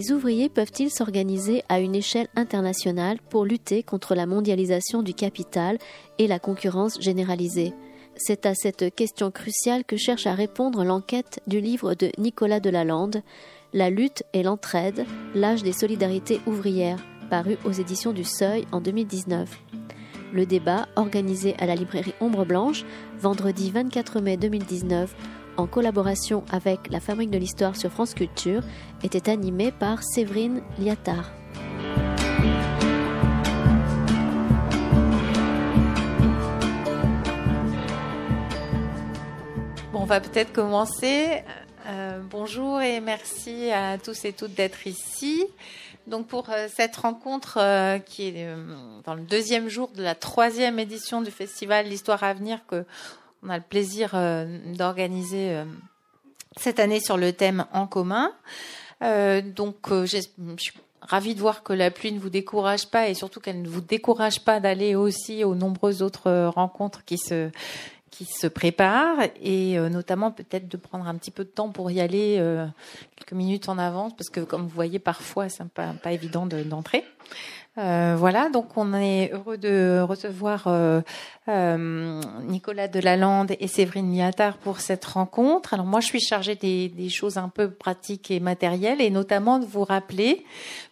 Les ouvriers peuvent-ils s'organiser à une échelle internationale pour lutter contre la mondialisation du capital et la concurrence généralisée? C'est à cette question cruciale que cherche à répondre l'enquête du livre de Nicolas Delalande, La lutte et l'entraide, l'âge des solidarités ouvrières, paru aux éditions du Seuil en 2019. Le débat, organisé à la librairie Ombre Blanche, vendredi 24 mai 2019, en collaboration avec la Fabrique de l'Histoire sur France Culture, était animé par Séverine Liattard. Bon, on va peut-être commencer. Euh, bonjour et merci à tous et toutes d'être ici. Donc pour euh, cette rencontre euh, qui est dans le deuxième jour de la troisième édition du festival L'Histoire à venir que on a le plaisir d'organiser cette année sur le thème en commun. donc je suis ravie de voir que la pluie ne vous décourage pas et surtout qu'elle ne vous décourage pas d'aller aussi aux nombreuses autres rencontres qui se qui se préparent et euh, notamment peut-être de prendre un petit peu de temps pour y aller euh, quelques minutes en avance parce que comme vous voyez parfois c'est pas, pas évident d'entrer. Euh, voilà, donc on est heureux de recevoir Nicolas Delalande et Séverine Liattard pour cette rencontre. Alors moi, je suis chargée des, choses un peu pratiques et matérielles, et notamment de vous rappeler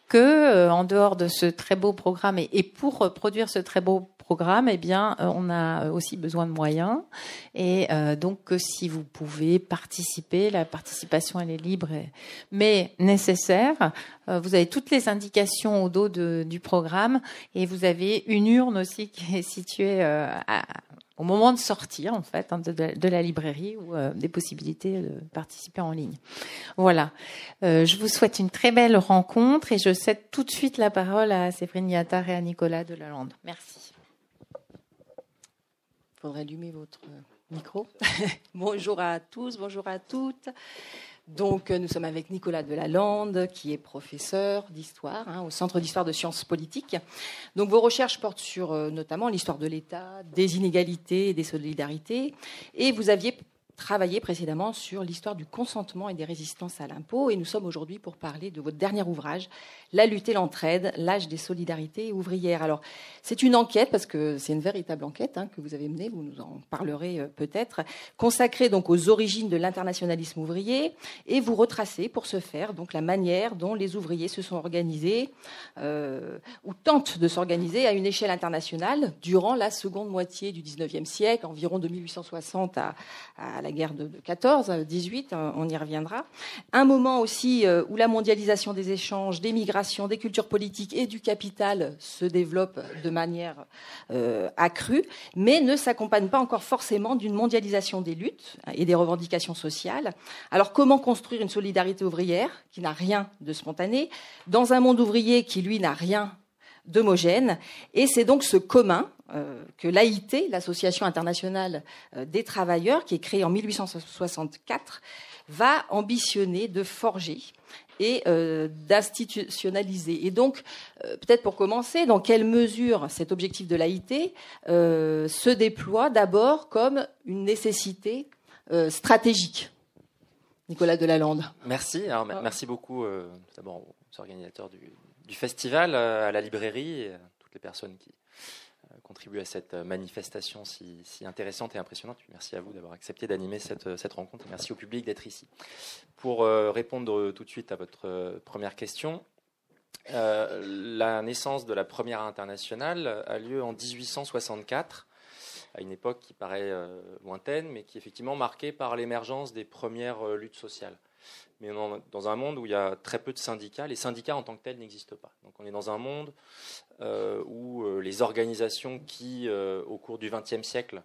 que, en dehors de ce très beau programme et, et pour produire ce très beau programme, eh bien, euh, on a aussi besoin de moyens. Et euh, donc, si vous pouvez participer, la participation, elle est libre, mais nécessaire. Euh, vous avez toutes les indications au dos du programme et vous avez une urne aussi qui est située au moment de sortir en fait hein, de, la librairie ou des possibilités de participer en ligne. Voilà. je vous souhaite une très belle rencontre et je cède tout de suite la parole à Séverine Yattar et à Nicolas Delalande. Merci. Faudrait allumer votre micro. bonjour à tous, bonjour à toutes. Donc, euh, nous sommes avec Nicolas Delalande, qui est professeur d'histoire hein, au Centre d'histoire de sciences politiques. Donc, vos recherches portent sur euh, notamment l'histoire de l'État, des inégalités des solidarités. Et vous aviez travaillé précédemment sur l'histoire du consentement et des résistances à l'impôt. Et nous sommes aujourd'hui pour parler de votre dernier ouvrage, La lutte et l'entraide, l'âge des solidarités ouvrières. Alors, c'est une enquête, parce que c'est une véritable enquête hein, que vous avez menée, vous nous en parlerez euh, peut-être, consacrée donc aux origines de l'internationalisme ouvrier. Et vous retracez pour ce faire donc la manière dont les ouvriers se sont organisés euh, ou tentent de s'organiser à une échelle internationale durant la seconde moitié du XIXe siècle, environ de 1860 à, à la la guerre de, 14, 18, euh, on y reviendra. Un moment aussi euh, où la mondialisation des échanges, des migrations, des cultures politiques et du capital se développe de manière euh, accrue, mais ne s'accompagne pas encore forcément d'une mondialisation des luttes et des revendications sociales. Alors comment construire une solidarité ouvrière qui n'a rien de spontané dans un monde ouvrier qui, lui, n'a rien d'homogène. Et c'est donc ce commun euh, que l'AIT, l'Association internationale euh, des travailleurs, qui est créée en 1864, va ambitionner de forger et euh, d'institutionnaliser. Et donc, peut-être pour commencer, dans quelle mesure cet objectif de l'AIT se déploie d'abord comme une nécessité stratégique? Nicolas Delalande. Merci. Alors, merci beaucoup d'abord aux organisateurs du, du festival, à la librairie, à toutes les personnes qui euh, contribuent à cette manifestation si, intéressante et impressionnante. Merci à vous d'avoir accepté d'animer cette, rencontre et merci au public d'être ici. Pour euh, répondre tout de suite à votre euh, première question, la naissance de la première internationale a lieu en 1864 à une époque qui paraît lointaine, mais qui est effectivement marquée par l'émergence des premières luttes sociales mais dans un monde où il y a très peu de syndicats. Les syndicats en tant que tels n'existent pas. Donc on est dans un monde euh, où euh, les organisations qui, euh, au cours du XXe siècle,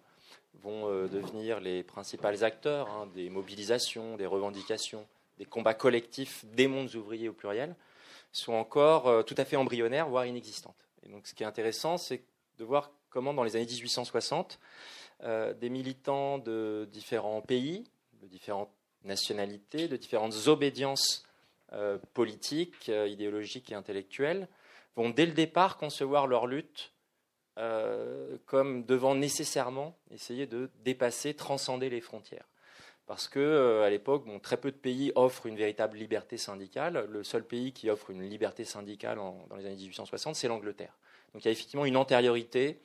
vont devenir les principales acteurs hein, des mobilisations, des revendications, des combats collectifs des mondes ouvriers au pluriel, sont encore tout à fait embryonnaires, voire inexistantes. Et donc ce qui est intéressant, c'est de voir comment dans les années 1860, des militants de différents pays, de différentes nationalités, de différentes obédiences euh, politiques, euh, idéologiques et intellectuelles, vont dès le départ concevoir leur lutte euh, comme devant nécessairement essayer de dépasser, transcender les frontières. parce que à l'époque, très peu de pays offrent une véritable liberté syndicale. Le seul pays qui offre une liberté syndicale dans les années 1860, c'est l'Angleterre. Donc il y a effectivement une antériorité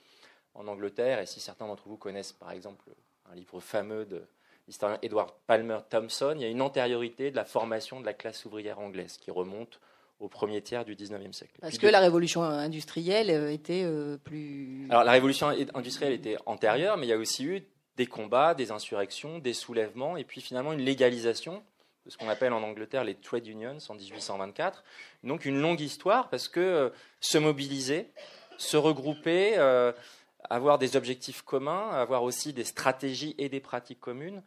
en Angleterre, et si certains d'entre vous connaissent par exemple un livre fameux de l'historien Edward Palmer Thompson, il y a une antériorité de la formation de la classe ouvrière anglaise qui remonte au premier tiers du 19e siècle. Parce que la révolution industrielle euh, était euh, plus... Alors la révolution industrielle était antérieure, mais il y a aussi eu des combats, des insurrections, des soulèvements, et puis finalement une légalisation de ce qu'on appelle en Angleterre les trade unions en 1824. Donc une longue histoire parce que euh, se mobiliser, se regrouper, avoir des objectifs communs, avoir aussi des stratégies et des pratiques communes,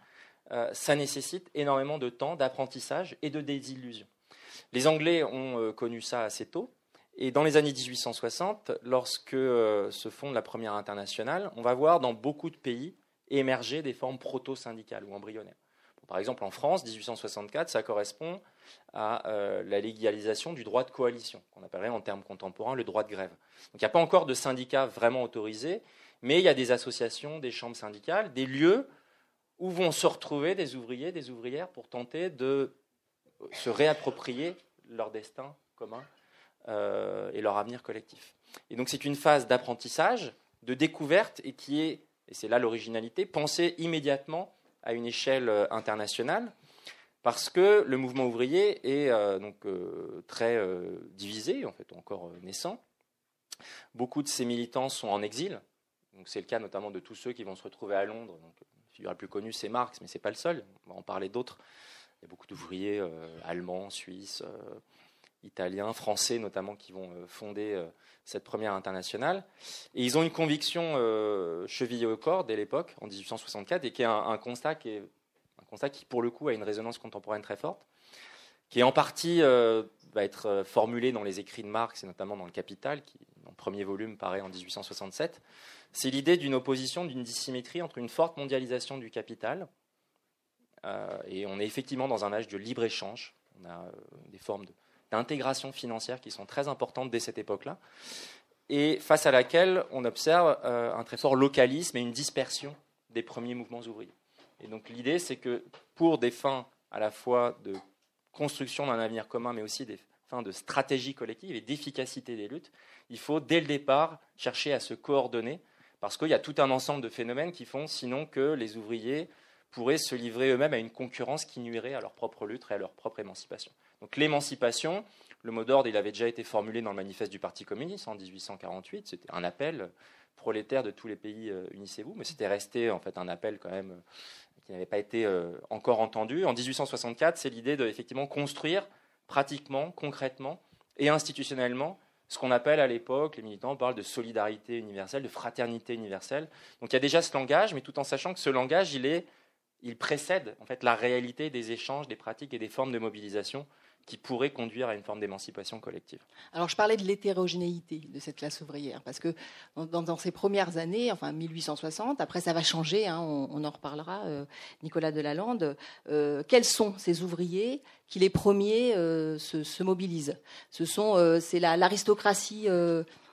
ça nécessite énormément de temps, d'apprentissage et de désillusion. Les Anglais ont euh, connu ça assez tôt. Et dans les années 1860, lorsque euh, se fonde la première internationale, on va voir dans beaucoup de pays émerger des formes proto-syndicales ou embryonnaires. par exemple, en France, 1864, ça correspond à euh, la légalisation du droit de coalition, qu'on appellerait en termes contemporains le droit de grève. Donc il n'y a pas encore de syndicats vraiment autorisés, mais il y a des associations, des chambres syndicales, des lieux où vont se retrouver des ouvriers, des ouvrières pour tenter de se réapproprier leur destin commun euh, et leur avenir collectif. Et donc c'est une phase d'apprentissage, de découverte, et qui est, et c'est là l'originalité, pensée immédiatement à une échelle euh, internationale, parce que le mouvement ouvrier est euh, donc très divisé, en fait encore naissant. Beaucoup de ses militants sont en exil, c'est le cas notamment de tous ceux qui vont se retrouver à Londres. Figure plus connu, c'est Marx, mais c'est pas le seul. On va en parler d'autres il y a beaucoup d'ouvriers euh, allemands, suisses, euh, italiens, français notamment qui vont euh, fonder cette première internationale. Et ils ont une conviction chevillée au corps dès l'époque, en 1864, et qui est un, constat qui est un constat qui, pour le coup, a une résonance contemporaine très forte, qui est en partie va être formulé dans les écrits de Marx et notamment dans le Capital, qui, dans le premier volume, paraît en 1867. C'est l'idée d'une opposition, d'une dissymétrie entre une forte mondialisation du capital, euh, et on est effectivement dans un âge de libre-échange. On a euh, des formes d'intégration financière qui sont très importantes dès cette époque-là, et face à laquelle on observe euh, un très fort localisme et une dispersion des premiers mouvements ouvriers. Et donc l'idée, c'est que pour des fins à la fois de construction d'un avenir commun, mais aussi des fins de stratégie collective et d'efficacité des luttes, il faut dès le départ chercher à se coordonner, parce qu'il y a tout un ensemble de phénomènes qui font sinon que les ouvriers pourraient se livrer eux-mêmes à une concurrence qui nuirait à leur propre lutte et à leur propre émancipation. Donc l'émancipation, le mot d'ordre, il avait déjà été formulé dans le manifeste du Parti communiste en 1848. C'était un appel prolétaire de tous les pays, euh, unissez-vous, mais c'était resté en fait un appel quand même euh, qui n'avait pas été euh, encore entendu. En 1864, c'est l'idée de effectivement construire pratiquement, concrètement et institutionnellement ce qu'on appelle à l'époque, les militants parlent de solidarité universelle, de fraternité universelle. Donc il y a déjà ce langage, mais tout en sachant que ce langage, il est il précède en fait la réalité des échanges, des pratiques et des formes de mobilisation qui pourraient conduire à une forme d'émancipation collective. Alors je parlais de l'hétérogénéité de cette classe ouvrière, parce que dans, ces premières années, enfin 1860, après ça va changer, hein, on, en reparlera, euh, Nicolas Delalande, euh, quels sont ces ouvriers qui les premiers euh, se, mobilisent? Ce sont, c'est l'aristocratie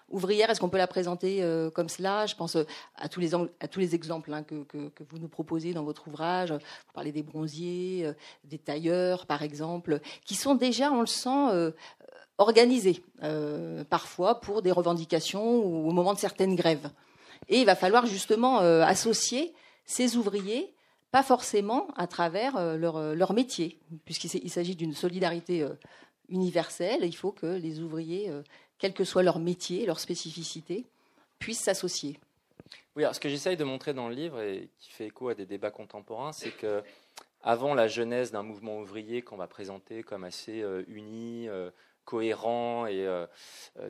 ouvrière, est-ce qu'on peut la présenter euh, comme cela? Je pense euh, à tous les, à tous les exemples hein, que, vous nous proposez dans votre ouvrage. Vous parlez des bronziers, euh, des tailleurs, par exemple, qui sont déjà, on le sent, organisés, parfois pour des revendications ou au moment de certaines grèves. Et il va falloir justement associer ces ouvriers pas forcément à travers leur, leur métier, puisqu'il s'agit d'une solidarité universelle. Il faut que les ouvriers quel que soit leur métier, leur spécificité, puissent s'associer. Oui, alors ce que j'essaye de montrer dans le livre et qui fait écho à des débats contemporains, c'est que avant la genèse d'un mouvement ouvrier qu'on va présenter comme assez euh, uni, euh, cohérent et euh,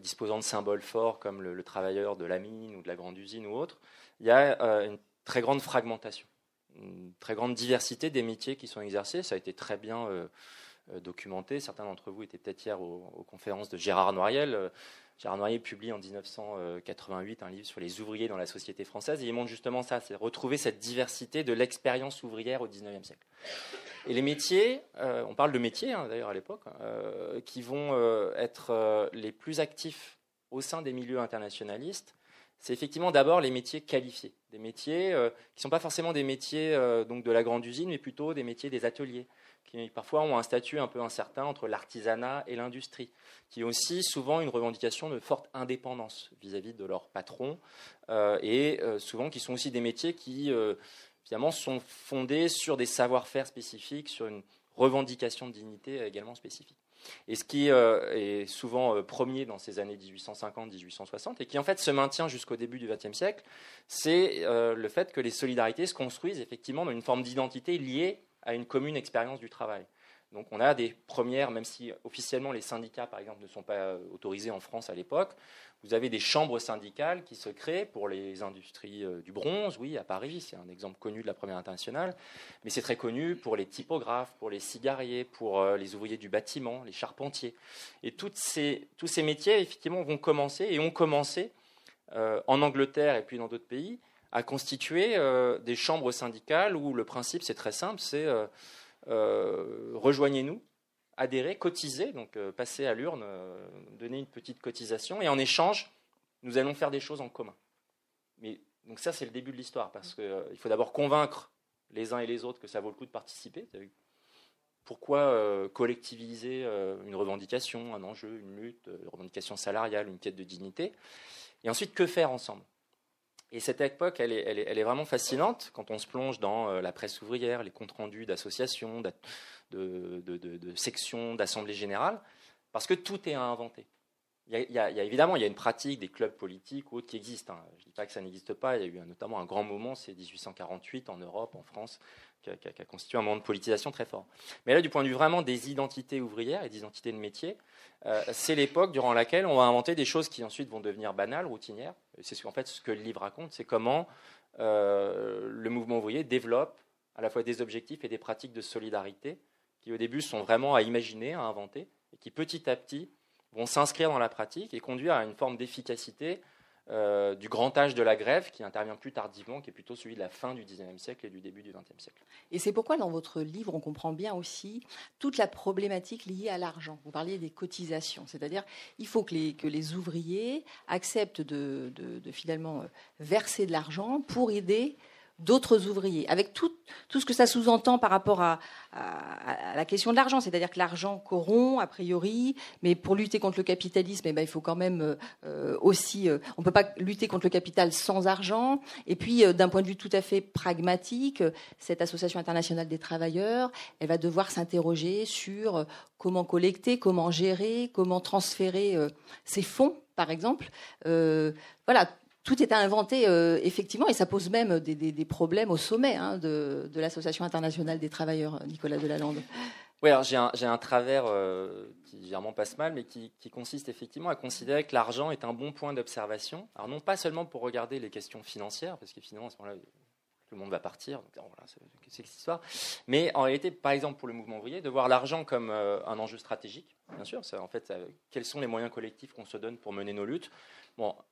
disposant de symboles forts comme le, travailleur de la mine ou de la grande usine ou autre, il y a une très grande fragmentation, une très grande diversité des métiers qui sont exercés. Ça a été très bien documenté. Certains d'entre vous étaient peut-être hier aux, conférences de Gérard Noiriel. Euh, Gérard Noiriel publie en 1988 un livre sur les ouvriers dans la société française et il montre justement ça, c'est retrouver cette diversité de l'expérience ouvrière au XIXe siècle. Et les métiers, euh, on parle de métiers hein, d'ailleurs à l'époque, qui vont être les plus actifs au sein des milieux internationalistes, c'est effectivement d'abord les métiers qualifiés, des métiers qui ne sont pas forcément des métiers donc de la grande usine, mais plutôt des métiers des ateliers, qui parfois ont un statut un peu incertain entre l'artisanat et l'industrie, qui ont aussi souvent une revendication de forte indépendance vis-à-vis de leur patron, euh, et euh, souvent qui sont aussi des métiers qui euh, sont fondés sur des savoir-faire spécifiques, sur une revendication de dignité également spécifique. Et ce qui est souvent premier dans ces années 1850-1860 et qui en fait se maintient jusqu'au début du XXe siècle, c'est le fait que les solidarités se construisent effectivement dans une forme d'identité liée à une commune expérience du travail. Donc on a des premières, même si officiellement les syndicats, par exemple, ne sont pas euh, autorisés en France à l'époque, vous avez des chambres syndicales qui se créent pour les industries euh, du bronze, oui, à Paris, c'est un exemple connu de la première internationale, mais c'est très connu pour les typographes, pour les cigariers, pour euh, les ouvriers du bâtiment, les charpentiers. Et ces, tous ces métiers, effectivement, vont commencer et ont commencé en Angleterre et puis dans d'autres pays à constituer euh, des chambres syndicales où le principe, c'est très simple, c'est euh, euh, rejoignez-nous, adhérez, cotisez, donc passez à l'urne, donnez une petite cotisation, et en échange, nous allons faire des choses en commun. Mais, donc ça, c'est le début de l'histoire, parce qu'il faut d'abord convaincre les uns et les autres que ça vaut le coup de participer. Pourquoi collectiviser une revendication, un enjeu, une lutte, une revendication salariale, une quête de dignité? Et ensuite, que faire ensemble? Et cette époque, elle est, vraiment fascinante quand on se plonge dans euh, la presse ouvrière, les comptes rendus d'associations, de, sections, d'assemblées générales, parce que tout est à inventer. Il y, a, évidemment, il y a une pratique des clubs politiques ou autres qui existent. Hein. Je ne dis pas que ça n'existe pas. Il y a eu notamment un grand moment, c'est 1848 en Europe, en France, qui a, constitué un moment de politisation très fort. Mais là, du point de vue vraiment des identités ouvrières et des identités de métier, euh, c'est l'époque durant laquelle on va inventer des choses qui ensuite vont devenir banales, routinières. C'est en fait ce que le livre raconte, c'est comment euh, le mouvement ouvrier développe à la fois des objectifs et des pratiques de solidarité qui au début sont vraiment à imaginer, à inventer, et qui petit à petit vont s'inscrire dans la pratique et conduire à une forme d'efficacité euh, du grand âge de la grève qui intervient plus tardivement, qui est plutôt celui de la fin du XIXe siècle et du début du XXe siècle. Et c'est pourquoi dans votre livre, on comprend bien aussi toute la problématique liée à l'argent. Vous parliez des cotisations, c'est-à-dire il faut que les, que les ouvriers acceptent de, de finalement euh, verser de l'argent pour aider d'autres ouvriers, avec tout, tout, ce que ça sous-entend par rapport à, la question de l'argent, c'est-à-dire que l'argent corrompt a priori, mais pour lutter contre le capitalisme, eh ben, il faut quand même euh, aussi, euh, on ne peut pas lutter contre le capital sans argent. Et puis, euh, d'un point de vue tout à fait pragmatique, cette association internationale des travailleurs, elle va devoir s'interroger sur comment collecter, comment gérer, comment transférer ces fonds par exemple. voilà, tout est à inventer, euh, effectivement, et ça pose même des, problèmes au sommet hein, de, l'Association internationale des travailleurs, Nicolas Delalande. Oui, alors j'ai un, travers euh, qui vraiment passe mal, mais qui, consiste effectivement à considérer que l'argent est un bon point d'observation. Alors non pas seulement pour regarder les questions financières, parce que finalement à ce moment-là, le monde va partir, donc voilà, c'est cette. Mais en réalité, par exemple pour le mouvement ouvrier, de voir l'argent comme euh, un enjeu stratégique, bien sûr, en fait quels sont les moyens collectifs qu'on se donne pour mener nos luttes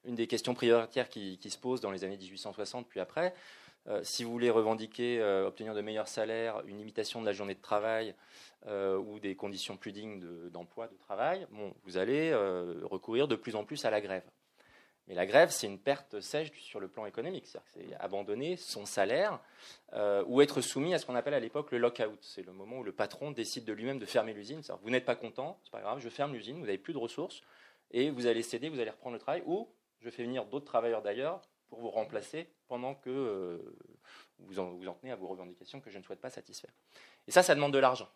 une des questions prioritaires qui, se posent dans les années 1860 puis après, euh, si vous voulez revendiquer, euh, obtenir de meilleurs salaires, une limitation de la journée de travail euh, ou des conditions plus dignes d'emploi, de, travail, vous allez recourir de plus en plus à la grève. Mais la grève, c'est une perte sèche sur le plan économique. C'est abandonner son salaire ou être soumis à ce qu'on appelle à l'époque le lockout. C'est le moment où le patron décide de lui-même de fermer l'usine. Vous n'êtes pas content, c'est pas grave, je ferme l'usine, vous n'avez plus de ressources, et vous allez céder, vous allez reprendre le travail, ou je fais venir d'autres travailleurs d'ailleurs pour vous remplacer pendant que euh, vous, en, vous en tenez à vos revendications que je ne souhaite pas satisfaire. Et ça, ça demande de l'argent.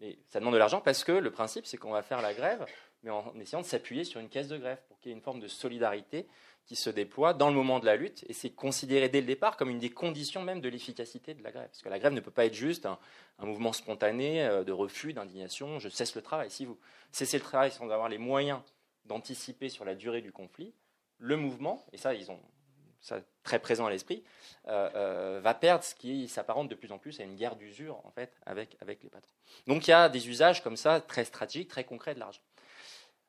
Et ça demande de l'argent parce que le principe, c'est qu'on va faire la grève, mais en essayant de s'appuyer sur une caisse de grève pour qu'il y ait une forme de solidarité qui se déploie dans le moment de la lutte. Et c'est considéré dès le départ comme une des conditions même de l'efficacité de la grève. Parce que la grève ne peut pas être juste un, mouvement spontané euh, de refus, d'indignation, je cesse le travail. Si vous cessez le travail sans avoir les moyens d'anticiper sur la durée du conflit, le mouvement, et ça, ils ont ça très présent à l'esprit, euh, euh, va perdre ce qui s'apparente de plus en plus à une guerre d'usure, en fait, avec, avec les patrons. Donc il y a des usages comme ça, très stratégiques, très concrets de l'argent.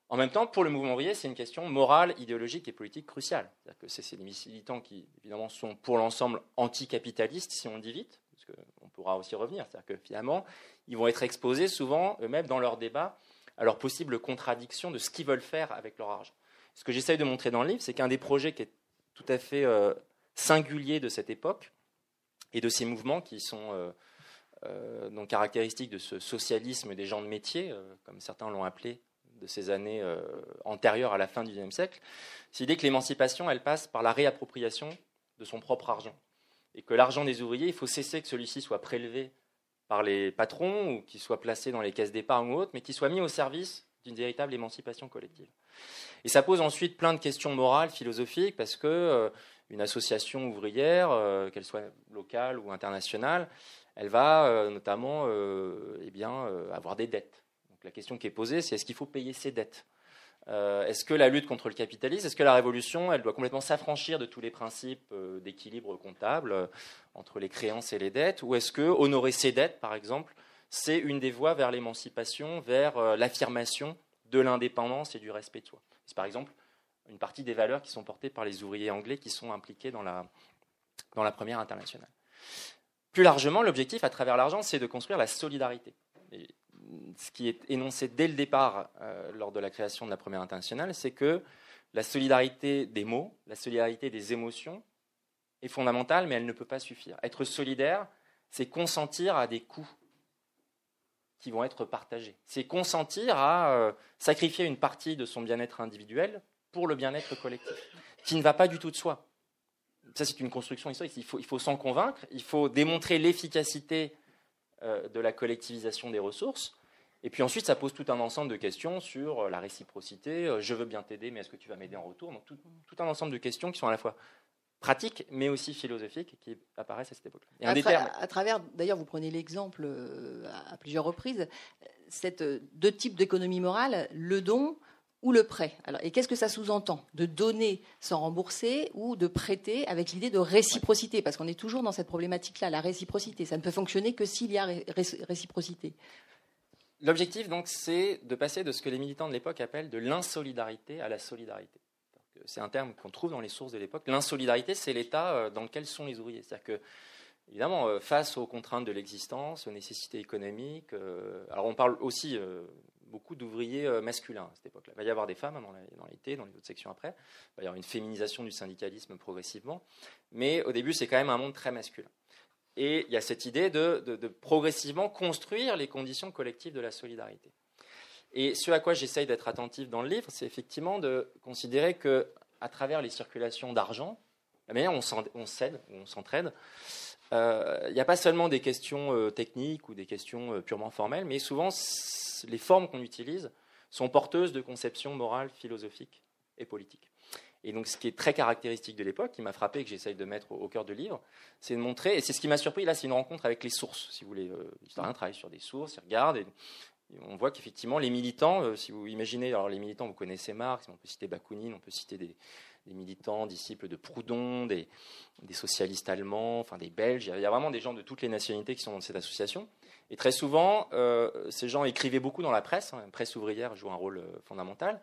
En même temps, pour le mouvement ouvrier, c'est une question morale, idéologique et politique cruciale. C'est-à-dire que c'est des militants qui, évidemment, sont pour l'ensemble anticapitalistes, si on dit vite, parce qu'on pourra aussi revenir. C'est-à-dire que finalement, ils vont être exposés souvent, eux-mêmes, dans leurs débats, à leur possible contradiction de ce qu'ils veulent faire avec leur argent. Ce que j'essaye de montrer dans le livre, c'est qu'un des projets qui est tout à fait singulier de cette époque et de ces mouvements qui sont donc caractéristiques de ce socialisme des gens de métier, comme certains l'ont appelé, de ces années antérieures à la fin du XIXe siècle. C'est l'idée que l'émancipation, elle passe par la réappropriation de son propre argent. Et que l'argent des ouvriers, il faut cesser que celui-ci soit prélevé par les patrons ou qu'il soit placé dans les caisses d'épargne ou autres, mais qu'il soit mis au service d'une véritable émancipation collective. Et ça pose ensuite plein de questions morales, philosophiques, parce que euh, association ouvrière, euh, qu'elle soit locale ou internationale, elle va euh, notamment eh avoir des dettes. Donc la question qui est posée, c'est est-ce qu'il faut payer ses dettes? Euh, est-ce que la lutte contre le capitalisme, est-ce que la révolution, elle doit complètement s'affranchir de tous les principes euh, d'équilibre comptable euh, entre les créances et les dettes, ou est-ce que honorer ses dettes, par exemple, c'est une des voies vers l'émancipation, vers l'affirmation de l'indépendance et du respect de soi? C'est par exemple une partie des valeurs qui sont portées par les ouvriers anglais qui sont impliqués dans la, dans la première internationale. Plus largement, l'objectif à travers l'argent, c'est de construire la solidarité ce qui est énoncé dès le départ euh, lors de la création de la première internationale, c'est que la solidarité des mots, la solidarité des émotions est fondamentale, mais elle ne peut pas suffire. Être solidaire, c'est consentir à des coûts qui vont être partagés. C'est consentir à euh, sacrifier une partie de son bien-être individuel pour le bien-être collectif, qui ne va pas du tout de soi. Ça, c'est une construction historique. Il faut, s'en convaincre, il faut démontrer l'efficacité de la collectivisation des ressources. Et puis ensuite, ça pose tout un ensemble de questions sur euh, la réciprocité. Euh, je veux bien t'aider, mais est-ce que tu vas m'aider en retour? Donc tout, un ensemble de questions qui sont à la fois pratiques, mais aussi philosophiques, qui apparaissent à cette époque-là. À, travers, d'ailleurs, vous prenez l'exemple à plusieurs reprises, cette deux types d'économie morale, le don ou le prêt. Et qu'est-ce que ça sous-entend? De donner sans rembourser ou de prêter avec l'idée de réciprocité? Parce qu'on est toujours dans cette problématique-là, la réciprocité. Ça ne peut fonctionner que s'il y a réciprocité. L'objectif, donc, c'est de passer de ce que les militants de l'époque appellent de l'insolidarité à la solidarité. C'est un terme qu'on trouve dans les sources de l'époque. L'insolidarité, c'est l'état euh, dans lequel sont les ouvriers. C'est-à-dire que, évidemment, euh, face aux contraintes de l'existence, aux nécessités économiques, euh, alors on parle aussi beaucoup d'ouvriers euh, masculins à cette époque-là. Il va y avoir des femmes hein, dans l'été, dans les autres sections après. Il va y avoir une féminisation du syndicalisme progressivement. Mais au début, c'est quand même un monde très masculin. Et il y a cette idée de, progressivement construire les conditions collectives de la solidarité. Et ce à quoi j'essaye d'être attentif dans le livre, c'est effectivement de considérer que, à travers les circulations d'argent, la manière dont on s'aide, on s'entraide, euh, il n'y a pas seulement des questions euh, techniques ou des questions purement formelles, mais souvent les formes qu'on utilise sont porteuses de conceptions morales, philosophiques et politiques. Et donc, ce qui est très caractéristique de l'époque, qui m'a frappé, que j'essaye de mettre au, cœur du livre, c'est de montrer, et c'est ce qui m'a surpris, là, c'est une rencontre avec les sources, si vous voulez. Euh, L'historien travaille sur des sources, il regarde, et, on voit qu'effectivement, les militants, euh, si vous imaginez, alors les militants, vous connaissez Marx, on peut citer Bakounine, on peut citer des, militants, disciples de Proudhon, des, socialistes allemands, enfin des Belges, il y a vraiment des gens de toutes les nationalités qui sont dans cette association. Et très souvent, euh, ces gens écrivaient beaucoup dans la presse. Hein, la presse ouvrière joue un rôle euh, fondamental.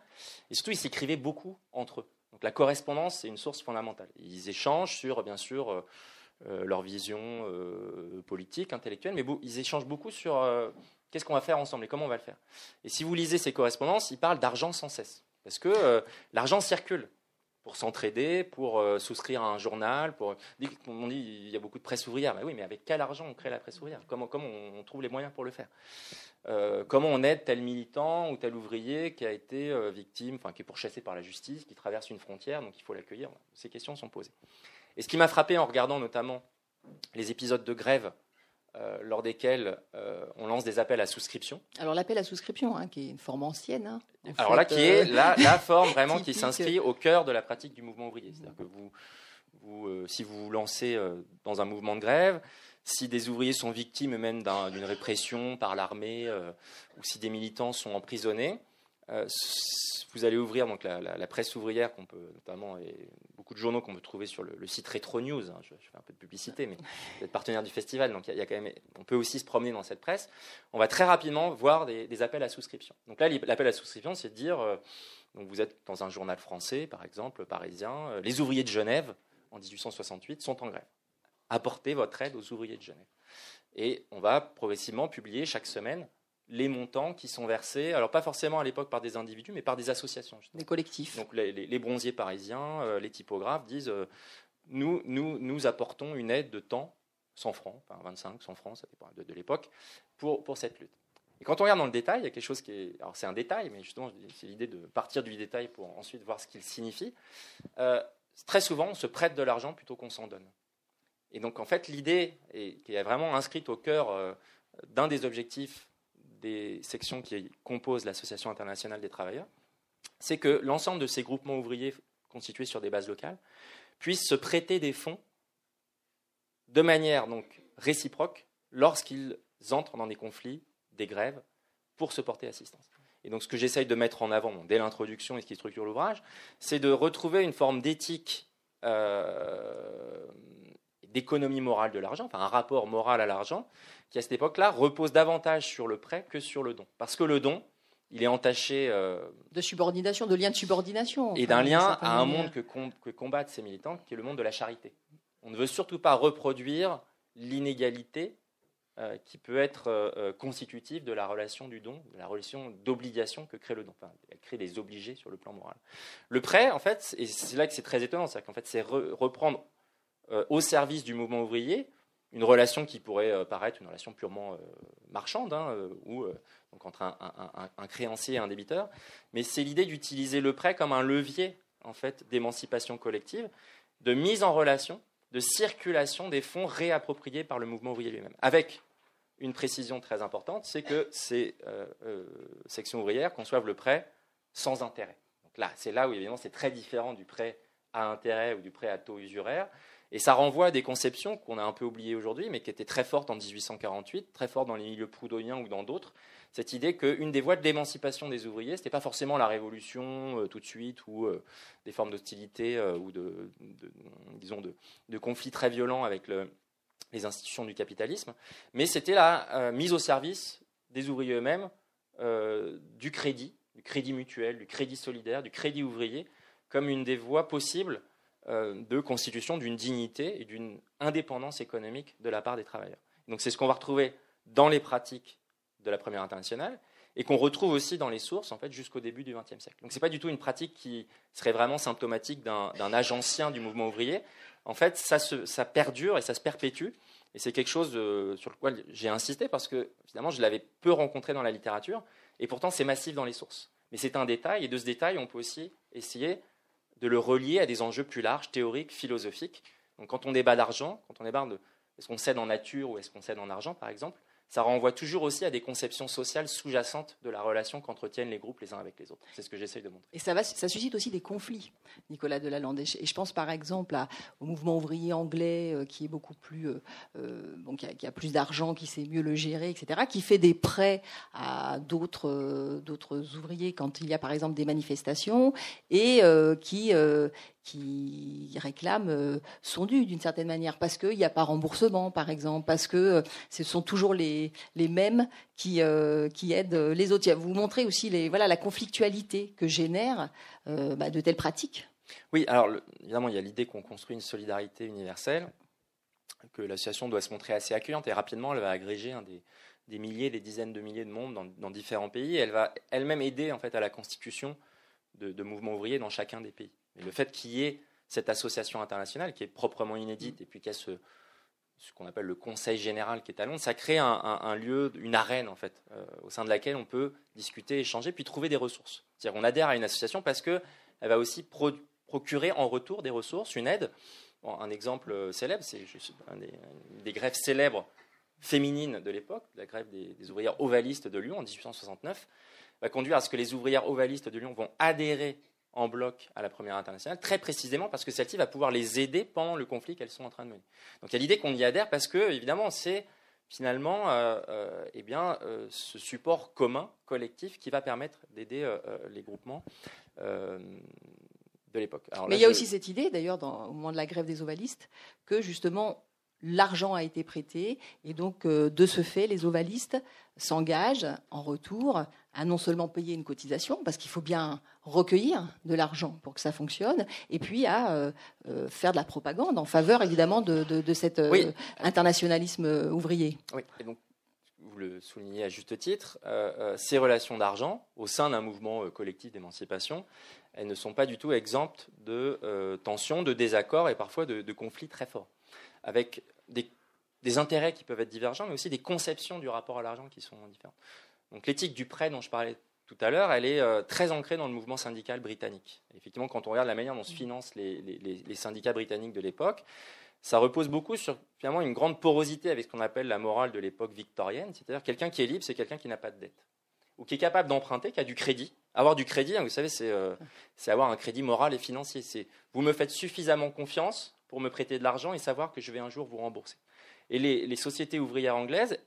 Et surtout, ils s'écrivaient beaucoup entre eux. Donc la correspondance, c'est une source fondamentale. Ils échangent sur, bien sûr, euh, leur vision politique, intellectuelle, mais ils échangent beaucoup sur qu'est-ce qu'on va faire ensemble et comment on va le faire. Et si vous lisez ces correspondances, ils parlent d'argent sans cesse. Parce que l'argent circule pour s'entraider, pour euh, souscrire à un journal. Pour... On dit il y a beaucoup de presse ouvrière. Mais oui, mais avec quel argent on crée la presse ouvrière? Comment, comment on trouve les moyens pour le faire? Euh, Comment on aide tel militant ou tel ouvrier qui a été euh, victime, enfin qui est pourchassé par la justice, qui traverse une frontière, donc il faut l'accueillir? Ces questions sont posées. Et ce qui m'a frappé en regardant notamment les épisodes de grève euh, lors desquels euh, on lance des appels à souscription. Alors l'appel à souscription, hein, qui est une forme ancienne. Hein, Alors là, qui est euh, la, forme vraiment qui s'inscrit au cœur de la pratique du mouvement ouvrier. C'est-à-dire que vous, si vous vous lancez dans un mouvement de grève, si des ouvriers sont victimes même d'une répression par l'armée, ou si des militants sont emprisonnés, vous allez ouvrir donc la, presse ouvrière qu'on peut notamment et beaucoup de journaux qu'on peut trouver sur le, site Retro News. Hein, je, fais un peu de publicité, mais vous êtes partenaire du festival, donc il y, a quand même, on peut aussi se promener dans cette presse. On va très rapidement voir des, appels à souscription. Donc là, l'appel à souscription, c'est de dire, euh, vous êtes dans un journal français, par exemple, parisien, euh, les ouvriers de Genève en 1868 sont en grève. Apportez votre aide aux ouvriers de Genève. Et on va progressivement publier chaque semaine les montants qui sont versés, alors pas forcément à l'époque par des individus, mais par des associations. Des collectifs. Donc les, bronziers parisiens, euh, les typographes disent euh, nous, nous, nous apportons une aide de temps, 100 francs, enfin 25, 100 francs, ça dépend de, l'époque, pour, pour cette lutte. Et quand on regarde dans le détail, il y a quelque chose qui est. Alors c'est un détail, mais justement, c'est l'idée de partir du détail pour ensuite voir ce qu'il signifie. Euh, très souvent, on se prête de l'argent plutôt qu'on s'en donne. Et donc, en fait, l'idée, qui est vraiment inscrite au cœur d'un des objectifs des sections qui composent l'Association internationale des travailleurs, c'est que l'ensemble de ces groupements ouvriers constitués sur des bases locales puissent se prêter des fonds de manière donc réciproque lorsqu'ils entrent dans des conflits, des grèves, pour se porter assistance. Et donc ce que j'essaye de mettre en avant dès l'introduction et ce qui structure l'ouvrage, c'est de retrouver une forme d'éthique, euh, d'économie morale de l'argent, enfin un rapport moral à l'argent, qui à cette époque-là repose davantage sur le prêt que sur le don. Parce que le don, il est entaché euh, de subordination, de lien de subordination. Et d'un lien à un monde que, que, combattent ces militants, qui est le monde de la charité. On ne veut surtout pas reproduire l'inégalité euh, qui peut être euh, constitutive de la relation du don, de la relation d'obligation que crée le don. Enfin, elle crée des obligés sur le plan moral. Le prêt, en fait, et c'est là que c'est très étonnant, c'est qu'en fait, c'est reprendre au service du mouvement ouvrier une relation qui pourrait euh, paraître une relation purement euh, marchande, hein, euh, donc entre un, créancier et un débiteur, mais c'est l'idée d'utiliser le prêt comme un levier en fait d'émancipation collective, de mise en relation, de circulation des fonds réappropriés par le mouvement ouvrier lui-même, avec une précision très importante, c'est que ces sections ouvrières conçoivent le prêt sans intérêt. Donc là, c'est là où évidemment c'est très différent du prêt à intérêt ou du prêt à taux usuraire, et ça renvoie à des conceptions qu'on a un peu oubliées aujourd'hui, mais qui étaient très fortes en 1848, très fortes dans les milieux proudhoniens ou dans d'autres. Cette idée qu'une des voies de l'émancipation des ouvriers, ce n'était pas forcément la révolution euh, tout de suite ou euh, des formes d'hostilité euh, ou de, disons de, conflits très violents avec les institutions du capitalisme, mais c'était la mise au service des ouvriers eux-mêmes du crédit, du crédit mutuel, du crédit solidaire, du crédit ouvrier, comme une des voies possibles de constitution d'une dignité et d'une indépendance économique de la part des travailleurs. Donc c'est ce qu'on va retrouver dans les pratiques de la première internationale et qu'on retrouve aussi dans les sources en fait jusqu'au début du XXe siècle. Donc c'est pas du tout une pratique qui serait vraiment symptomatique d'un âge ancien du mouvement ouvrier. En fait, ça, ça perdure et ça se perpétue. Et c'est quelque chose euh, sur lequel j'ai insisté parce que finalement je l'avais peu rencontré dans la littérature et pourtant c'est massif dans les sources. Mais c'est un détail et de ce détail on peut aussi essayer de le relier à des enjeux plus larges, théoriques, philosophiques. Donc quand on débat d'argent, quand on débat de est-ce qu'on cède en nature ou est-ce qu'on cède en argent, par exemple, ça renvoie toujours aussi à des conceptions sociales sous-jacentes de la relation qu'entretiennent les groupes les uns avec les autres. C'est ce que j'essaye de montrer. Et ça, ça suscite aussi des conflits, Nicolas Delalande. Et je pense par exemple au mouvement ouvrier anglais euh, qui est beaucoup plus, euh, euh, qui, a, plus d'argent, qui sait mieux le gérer, etc., qui fait des prêts à d'autres, d'autres ouvriers quand il y a par exemple des manifestations et qui, qui réclament euh, son dû d'une certaine manière, parce qu'il n'y a pas remboursement, par exemple, parce que euh, ce sont toujours les, mêmes qui, euh, qui aident les autres. Vous montrez aussi la conflictualité que génèrent bah, de telles pratiques. Oui, alors évidemment, il y a l'idée qu'on construit une solidarité universelle, que l'association doit se montrer assez accueillante, et rapidement, elle va agréger des, milliers, des dizaines de milliers de monde dans, différents pays. Elle va elle-même aider en fait, à la constitution de mouvements ouvriers dans chacun des pays. Le fait qu'il y ait cette association internationale qui est proprement inédite et puis qu'il y a ce, qu'on appelle le Conseil général qui est à Londres, ça crée un, lieu, une arène en fait, euh, au sein de laquelle on peut discuter, échanger, puis trouver des ressources. C'est-à-dire qu'on adhère à une association parce qu'elle va aussi procurer en retour des ressources, une aide. un exemple euh, célèbre, c'est une des grèves célèbres féminines de l'époque, la grève des, des, ouvrières ovalistes de Lyon en 1869, va conduire à ce que les ouvrières ovalistes de Lyon vont adhérer en bloc à la première internationale, très précisément parce que celle-ci va pouvoir les aider pendant le conflit qu'elles sont en train de mener. Donc il y a l'idée qu'on y adhère parce que, évidemment, c'est finalement euh, euh, eh bien, euh, ce support commun, collectif, qui va permettre d'aider les groupements de l'époque. Mais il y a aussi cette idée, d'ailleurs, au moment de la grève des ovalistes, que justement l'argent a été prêté et donc de ce fait, les ovalistes s'engagent en retour à non seulement payer une cotisation, parce qu'il faut bien recueillir de l'argent pour que ça fonctionne, et puis à euh, euh, faire de la propagande en faveur évidemment de, de, cet euh, internationalisme ouvrier. Oui, et donc vous le soulignez à juste titre, ces relations d'argent au sein d'un mouvement collectif d'émancipation, elles ne sont pas du tout exemptes de tensions, de désaccords et parfois de, conflits très forts, avec des, des, intérêts qui peuvent être divergents, mais aussi des conceptions du rapport à l'argent qui sont différentes. Donc l'éthique du prêt dont je parlais tout à l'heure, elle est euh, très ancrée dans le mouvement syndical britannique. Effectivement, quand on regarde la manière dont se mm. financent les, syndicats britanniques de l'époque, ça repose beaucoup sur finalement une grande porosité avec ce qu'on appelle la morale de l'époque victorienne, c'est-à-dire quelqu'un qui est libre, c'est quelqu'un qui n'a pas de dette, ou qui est capable d'emprunter, qui a du crédit. Avoir du crédit, hein, vous savez, euh, c'est avoir un crédit moral et financier. C'est vous me faites suffisamment confiance pour me prêter de l'argent et savoir que je vais un jour vous rembourser. Et les sociétés ouvrières anglaises,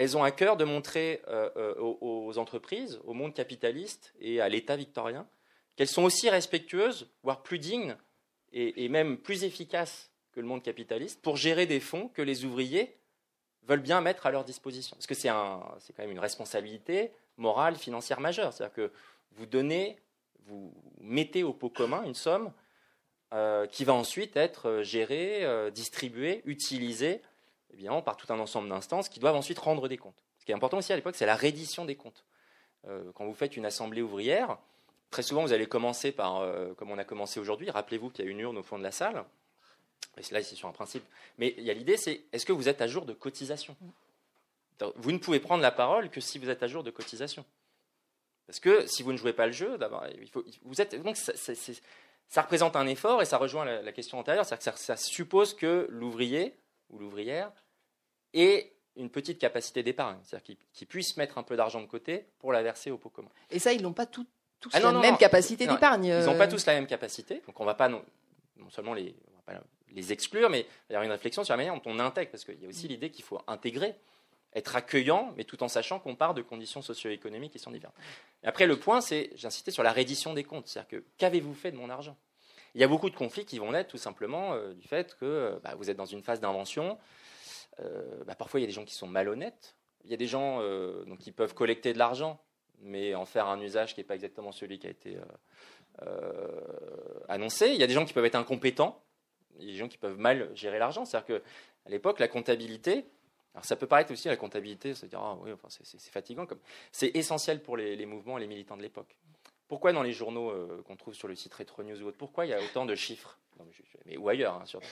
elles ont à cœur de montrer euh, euh, aux, entreprises, au monde capitaliste et à l'État victorien qu'elles sont aussi respectueuses, voire plus dignes et, même plus efficaces que le monde capitaliste pour gérer des fonds que les ouvriers veulent bien mettre à leur disposition. Parce que c'est quand même une responsabilité morale, financière majeure. C'est-à-dire que vous donnez, vous mettez au pot commun une somme euh, qui va ensuite être gérée, distribuée, utilisée évidemment par tout un ensemble d'instances qui doivent ensuite rendre des comptes. Ce qui est important aussi à l'époque, c'est la reddition des comptes. Euh, quand vous faites une assemblée ouvrière, très souvent vous allez commencer par, euh, comme on a commencé aujourd'hui, rappelez-vous qu'il y a une urne au fond de la salle, et là c'est sur un principe, mais il y a l'idée c'est est-ce que vous êtes à jour de cotisation? Vous ne pouvez prendre la parole que si vous êtes à jour de cotisation. Parce que si vous ne jouez pas le jeu, d'abord, il faut, vous êtes, donc ça, représente un effort et ça rejoint la, question antérieure, c'est-à-dire que ça suppose que l'ouvrier ou l'ouvrière et une petite capacité d'épargne, c'est-à-dire qu'ils puissent mettre un peu d'argent de côté pour la verser au pot commun. Et ça, ils n'ont pas tous ah la même capacité d'épargne. Ils n'ont pas tous la même capacité, donc on ne va pas non, seulement les, les exclure, mais il y a une réflexion sur la manière dont on intègre, parce qu'il y a aussi l'idée qu'il faut intégrer, être accueillant, mais tout en sachant qu'on part de conditions socio-économiques qui sont différentes. Et après, le point, c'est, j'ai insisté sur la reddition des comptes, c'est-à-dire que qu'avez-vous fait de mon argent? Il y a beaucoup de conflits qui vont naître tout simplement euh, du fait que euh, bah, vous êtes dans une phase d'invention. Euh, bah, parfois, il y a des gens qui sont malhonnêtes. Il y a des gens donc, qui peuvent collecter de l'argent, mais en faire un usage qui n'est pas exactement celui qui a été annoncé. Il y a des gens qui peuvent être incompétents. Il y a des gens qui peuvent mal gérer l'argent. C'est-à-dire qu'à l'époque, la comptabilité, alors ça peut paraître aussi la comptabilité, se dire ah oui, enfin, c'est fatigant c'est essentiel pour les, mouvements et les militants de l'époque. Pourquoi dans les journaux euh, qu'on trouve sur le site Retro News ou autre, pourquoi il y a autant de chiffres? Mais, Ou ailleurs, hein, surtout.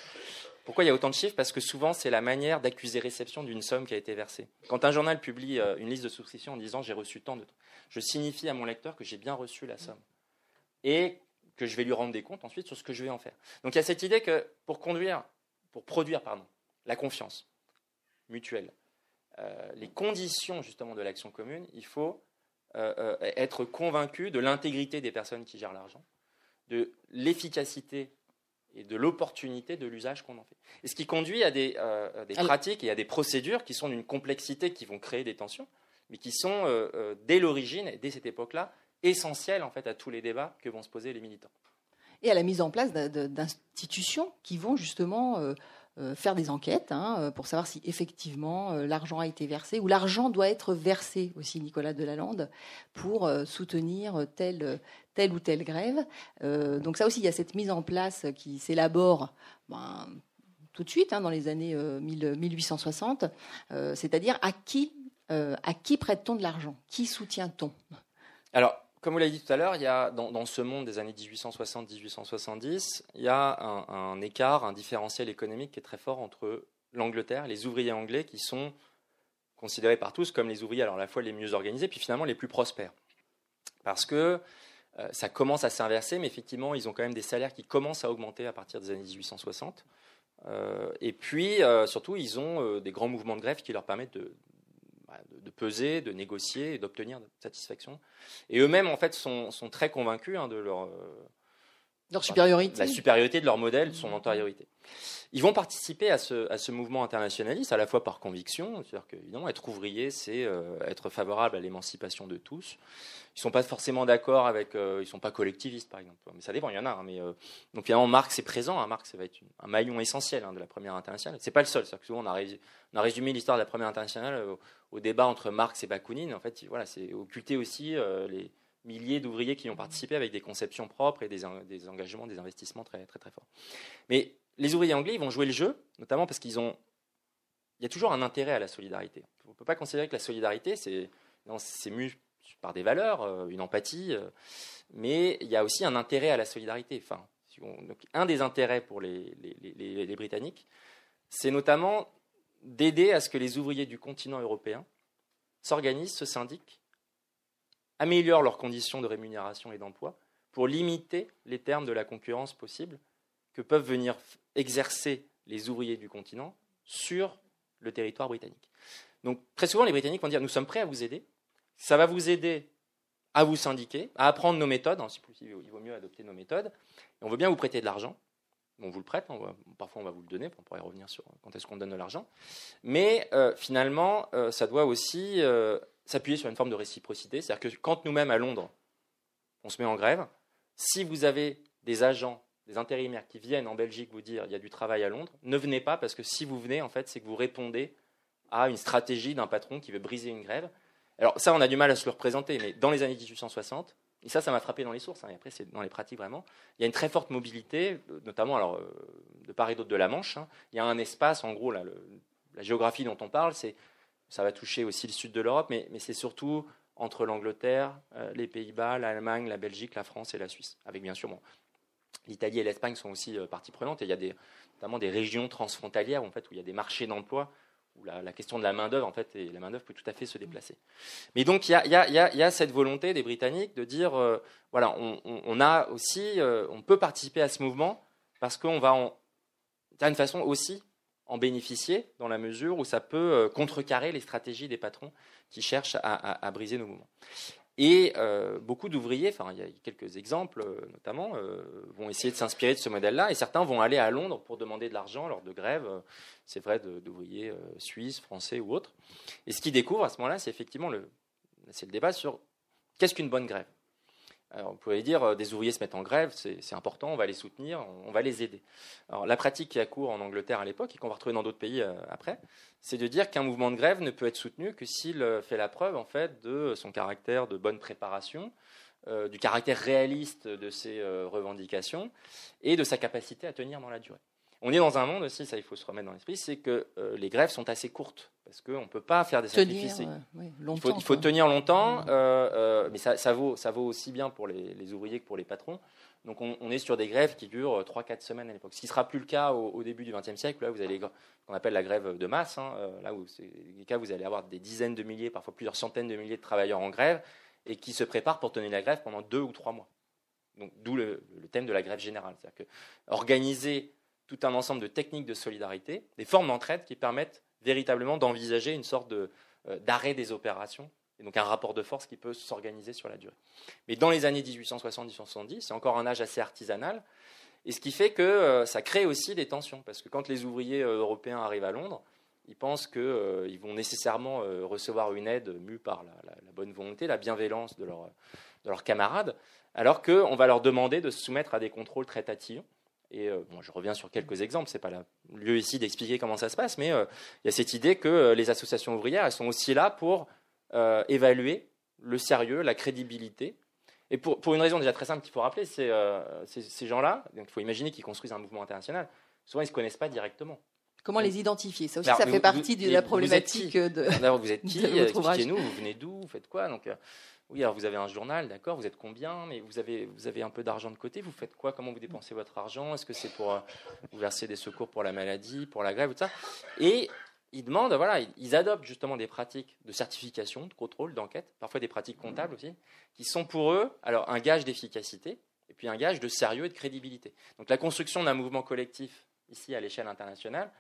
Pourquoi il y a autant de chiffres? Parce que souvent, c'est la manière d'accuser réception d'une somme qui a été versée. Quand un journal publie euh, une liste de souscription en disant j'ai reçu tant de je signifie à mon lecteur que j'ai bien reçu la somme. Et que je vais lui rendre des comptes ensuite sur ce que je vais en faire. Donc il y a cette idée que pour conduire, pour produire, pardon, la confiance mutuelle, euh, les conditions justement de l'action commune, il faut euh, euh, être convaincu de l'intégrité des personnes qui gèrent l'argent, de l'efficacité et de l'opportunité de l'usage qu'on en fait. Et ce qui conduit à des, euh, pratiques et à des procédures qui sont d'une complexité qui vont créer des tensions, mais qui sont dès l'origine, dès cette époque-là, essentielles en fait à tous les débats que vont se poser les militants. Et à la mise en place d'institutions qui vont justement faire des enquêtes hein, euh, pour savoir si effectivement euh, l'argent a été versé ou l'argent doit être versé aussi, Nicolas Delalande, pour soutenir telle, telle ou telle grève. donc ça aussi, il y a cette mise en place qui s'élabore. Ben, tout de suite, hein, dans les années 1860, c'est-à-dire à qui, prête-t-on de l'argent? Qui soutient-on? Comme vous l'avez dit tout à l'heure, il y a dans, ce monde des années 1860-1870, il y a un, écart, un différentiel économique qui est très fort entre l'Angleterre, les ouvriers anglais qui sont considérés par tous comme les ouvriers, alors à la fois les mieux organisés, puis finalement les plus prospères. Parce que euh, ça commence à s'inverser, mais effectivement, ils ont quand même des salaires qui commencent à augmenter à partir des années 1860. Euh, et puis, euh, surtout, ils ont des grands mouvements de grève qui leur permettent de, bah, de, peser, de négocier et d'obtenir satisfaction. Et eux-mêmes, en fait, sont, très convaincus hein, de leur, euh, leur supériorité. La supériorité de leur modèle, de son antériorité. Ils vont participer à ce, à ce mouvement internationaliste à la fois par conviction, c'est-à-dire qu'évidemment, être ouvrier, c'est euh, être favorable à l'émancipation de tous. Ils ne sont pas forcément d'accord avec, euh, ils ne sont pas collectivistes par exemple, mais ça dépend, il y en a. Hein, mais, euh, donc finalement, Marx est présent, hein, Marx va être un maillon essentiel hein, de la première internationale. C'est pas le seul, c'est-à-dire que souvent on a, résumé, on a résumé l'histoire de la première internationale au, débat entre Marx et Bakounine. En fait, voilà, c'est occulter aussi les milliers d'ouvriers qui ont participé avec des conceptions propres et des, engagements, des investissements très, très, très forts. Mais les ouvriers anglais, ils vont jouer le jeu, notamment parce qu'ils ont il y a toujours un intérêt à la solidarité. On ne peut pas considérer que la solidarité, c'est mu par des valeurs, euh, une empathie, euh, mais il y a aussi un intérêt à la solidarité. Enfin, un des intérêts pour les Britanniques, c'est notamment d'aider à ce que les ouvriers du continent européen s'organisent, se syndiquent, améliorent leurs conditions de rémunération et d'emploi pour limiter les termes de la concurrence possible que peuvent venir exercer les ouvriers du continent sur le territoire britannique. Donc très souvent, les Britanniques vont dire nous sommes prêts à vous aider. Ça va vous aider à vous syndiquer, à apprendre nos méthodes. Hein, il vaut mieux adopter nos méthodes. On veut bien vous prêter de l'argent. On vous le prête, parfois on va vous le donner, on pourrait revenir sur quand est-ce qu'on donne de l'argent. Mais euh, finalement, euh, ça doit aussi euh, s'appuyer sur une forme de réciprocité. C'est-à-dire que quand nous-mêmes à Londres, on se met en grève, si vous avez des agents des intérimaires qui viennent en Belgique vous dire il y a du travail à Londres, ne venez pas parce que si vous venez, en fait, c'est que vous répondez à une stratégie d'un patron qui veut briser une grève. Alors ça, on a du mal à se le représenter, mais dans les années 1860, et ça, ça m'a frappé dans les sources, hein, et après c'est dans les pratiques vraiment, il y a une très forte mobilité, notamment alors, euh, de part et d'autre de la Manche. Hein. Il y a un espace, en gros, la géographie dont on parle, c'est, ça va toucher aussi le sud de l'Europe, mais, c'est surtout entre l'Angleterre, euh, les Pays-Bas, l'Allemagne, la Belgique, la France et la Suisse, avec bien sûr l'Italie et l'Espagne sont aussi euh, partie prenante. Et il y a notamment des régions transfrontalières en fait, où il y a des marchés d'emploi où la, question de la main-d'œuvre, en fait, peut tout à fait se déplacer. Mais donc, il y a, cette volonté des Britanniques de dire euh, voilà, on, a aussi, euh, on peut participer à ce mouvement parce qu'on va, d'une façon aussi, en bénéficier dans la mesure où ça peut contrecarrer les stratégies des patrons qui cherchent à, briser nos mouvements. Et euh, beaucoup d'ouvriers, enfin il y a quelques exemples euh, notamment, euh, vont essayer de s'inspirer de ce modèle-là, et certains vont aller à Londres pour demander de l'argent lors de grèves, c'est vrai d'ouvriers suisses, français ou autres. Et ce qu'ils découvrent à ce moment-là, c'est effectivement le, le débat sur qu'est-ce qu'une bonne grève? Alors, vous pouvez dire, des ouvriers se mettent en grève, c'est important, on va les soutenir, on, va les aider. La pratique qui a cours en Angleterre à l'époque, et qu'on va retrouver dans d'autres pays après, c'est de dire qu'un mouvement de grève ne peut être soutenu que s'il euh, fait la preuve en fait de son caractère de bonne préparation, euh, du caractère réaliste de ses euh, revendications et de sa capacité à tenir dans la durée. On est dans un monde aussi, ça il faut se remettre dans l'esprit, c'est que les grèves sont assez courtes parce qu'on ne peut pas faire des sacrifices. il, faut, tenir longtemps, mmh. mais ça, vaut, ça vaut aussi bien pour les ouvriers que pour les patrons. Donc on, est sur des grèves qui durent 3-4 euh, semaines à l'époque. Ce qui ne sera plus le cas au, début du XXe siècle. Là, vous avez ce qu'on appelle la grève de masse. Hein, euh, là où les cas, vous allez avoir des dizaines de milliers, parfois plusieurs centaines de milliers de travailleurs en grève et qui se préparent pour tenir la grève pendant deux ou trois mois. Donc d'où le, thème de la grève générale. C'est-à-dire que organiser tout un ensemble de techniques de solidarité, des formes d'entraide qui permettent véritablement d'envisager une sorte de, euh, d'arrêt des opérations et donc un rapport de force qui peut s'organiser sur la durée. Mais dans les années 1860-1870, c'est encore un âge assez artisanal, et ce qui fait que euh, ça crée aussi des tensions, parce que quand les ouvriers euh, européens arrivent à Londres, ils pensent qu'ils vont nécessairement recevoir une aide mue par la, bonne volonté, la bienveillance de, de leurs camarades, alors qu'on va leur demander de se soumettre à des contrôles très tatillons. Et bon, je reviens sur quelques exemples, ce n'est pas le lieu ici d'expliquer comment ça se passe, mais il y a cette idée que les associations ouvrières, elles sont aussi là pour euh, évaluer le sérieux, la crédibilité. Et pour, pour, une raison déjà très simple qu'il faut rappeler, c'est euh, ces gens-là, il faut imaginer qu'ils construisent un mouvement international, souvent ils ne se connaissent pas directement. Comment les identifier? Ça aussi, ça fait partie de la problématique de. vous êtes qui? Expliquez-nous, vous venez d'où? Vous faites quoi? Donc, euh, oui, alors vous avez un journal, d'accord, vous êtes combien Mais vous avez, vous avez un peu d'argent de côté, vous faites quoi Comment vous dépensez votre argent Est-ce que c'est pour vous verser des secours pour la maladie, pour la grève, ça? Et ils demandent, voilà, ils adoptent justement des pratiques de certification, de contrôle, d'enquête, parfois des pratiques comptables aussi, qui sont pour eux alors un gage d'efficacité et puis un gage de sérieux et de crédibilité. Donc la construction d'un mouvement collectif ici à l'échelle internationale.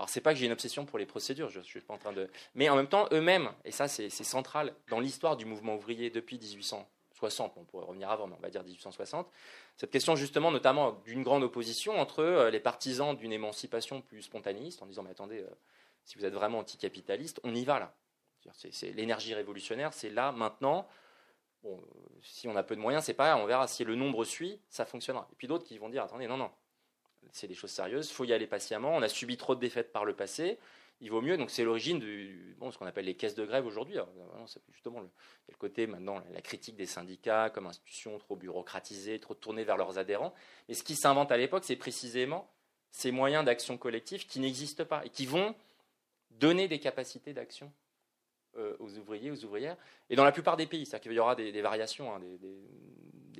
Alors c'est pas que j'ai une obsession pour les procédures, je, suis pas en train de, mais en même temps eux-mêmes, et ça c'est central dans l'histoire du mouvement ouvrier depuis 1860, on pourrait revenir avant, mais on va dire 1860, cette question justement notamment d'une grande opposition entre euh, les partisans d'une émancipation plus spontanéiste en disant mais attendez, euh, si vous êtes vraiment anticapitaliste, on y va là. C'est l'énergie révolutionnaire, c'est là, maintenant. Bon, si on a peu de moyens, c'est pas, on verra si le nombre suit, ça fonctionnera. Et puis d'autres qui vont dire, attendez, non, non, c'est des choses sérieuses, il faut y aller patiemment, on a subi trop de défaites par le passé, il vaut mieux. Donc c'est l'origine de ce qu'on appelle les caisses de grève aujourd'hui. Justement, le, côté maintenant la critique des syndicats comme institution trop bureaucratisée, trop tournée vers leurs adhérents. Et ce qui s'invente à l'époque, c'est précisément ces moyens d'action collective qui n'existent pas et qui vont donner des capacités d'action aux ouvriers, aux ouvrières. Et dans la plupart des pays, c'est-à-dire qu'il y aura des, variations, hein,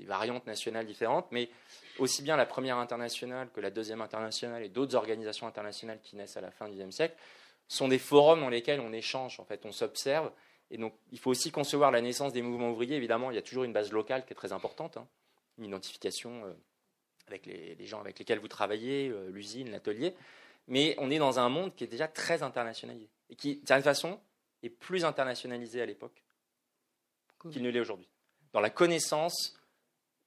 variantes nationales différentes, mais aussi bien la première internationale que la deuxième internationale et d'autres organisations internationales qui naissent à la fin du XIXe siècle sont des forums dans lesquels on échange, en fait, on s'observe. Et donc, il faut aussi concevoir la naissance des mouvements ouvriers. Évidemment, il y a toujours une base locale qui est très importante, hein. une identification avec les, gens avec lesquels vous travaillez, euh, l'usine, l'atelier. Mais on est dans un monde qui est déjà très internationalisé et qui, d'une certaine façon, est plus internationalisé à l'époque qu'il ne l'est aujourd'hui. Dans la connaissance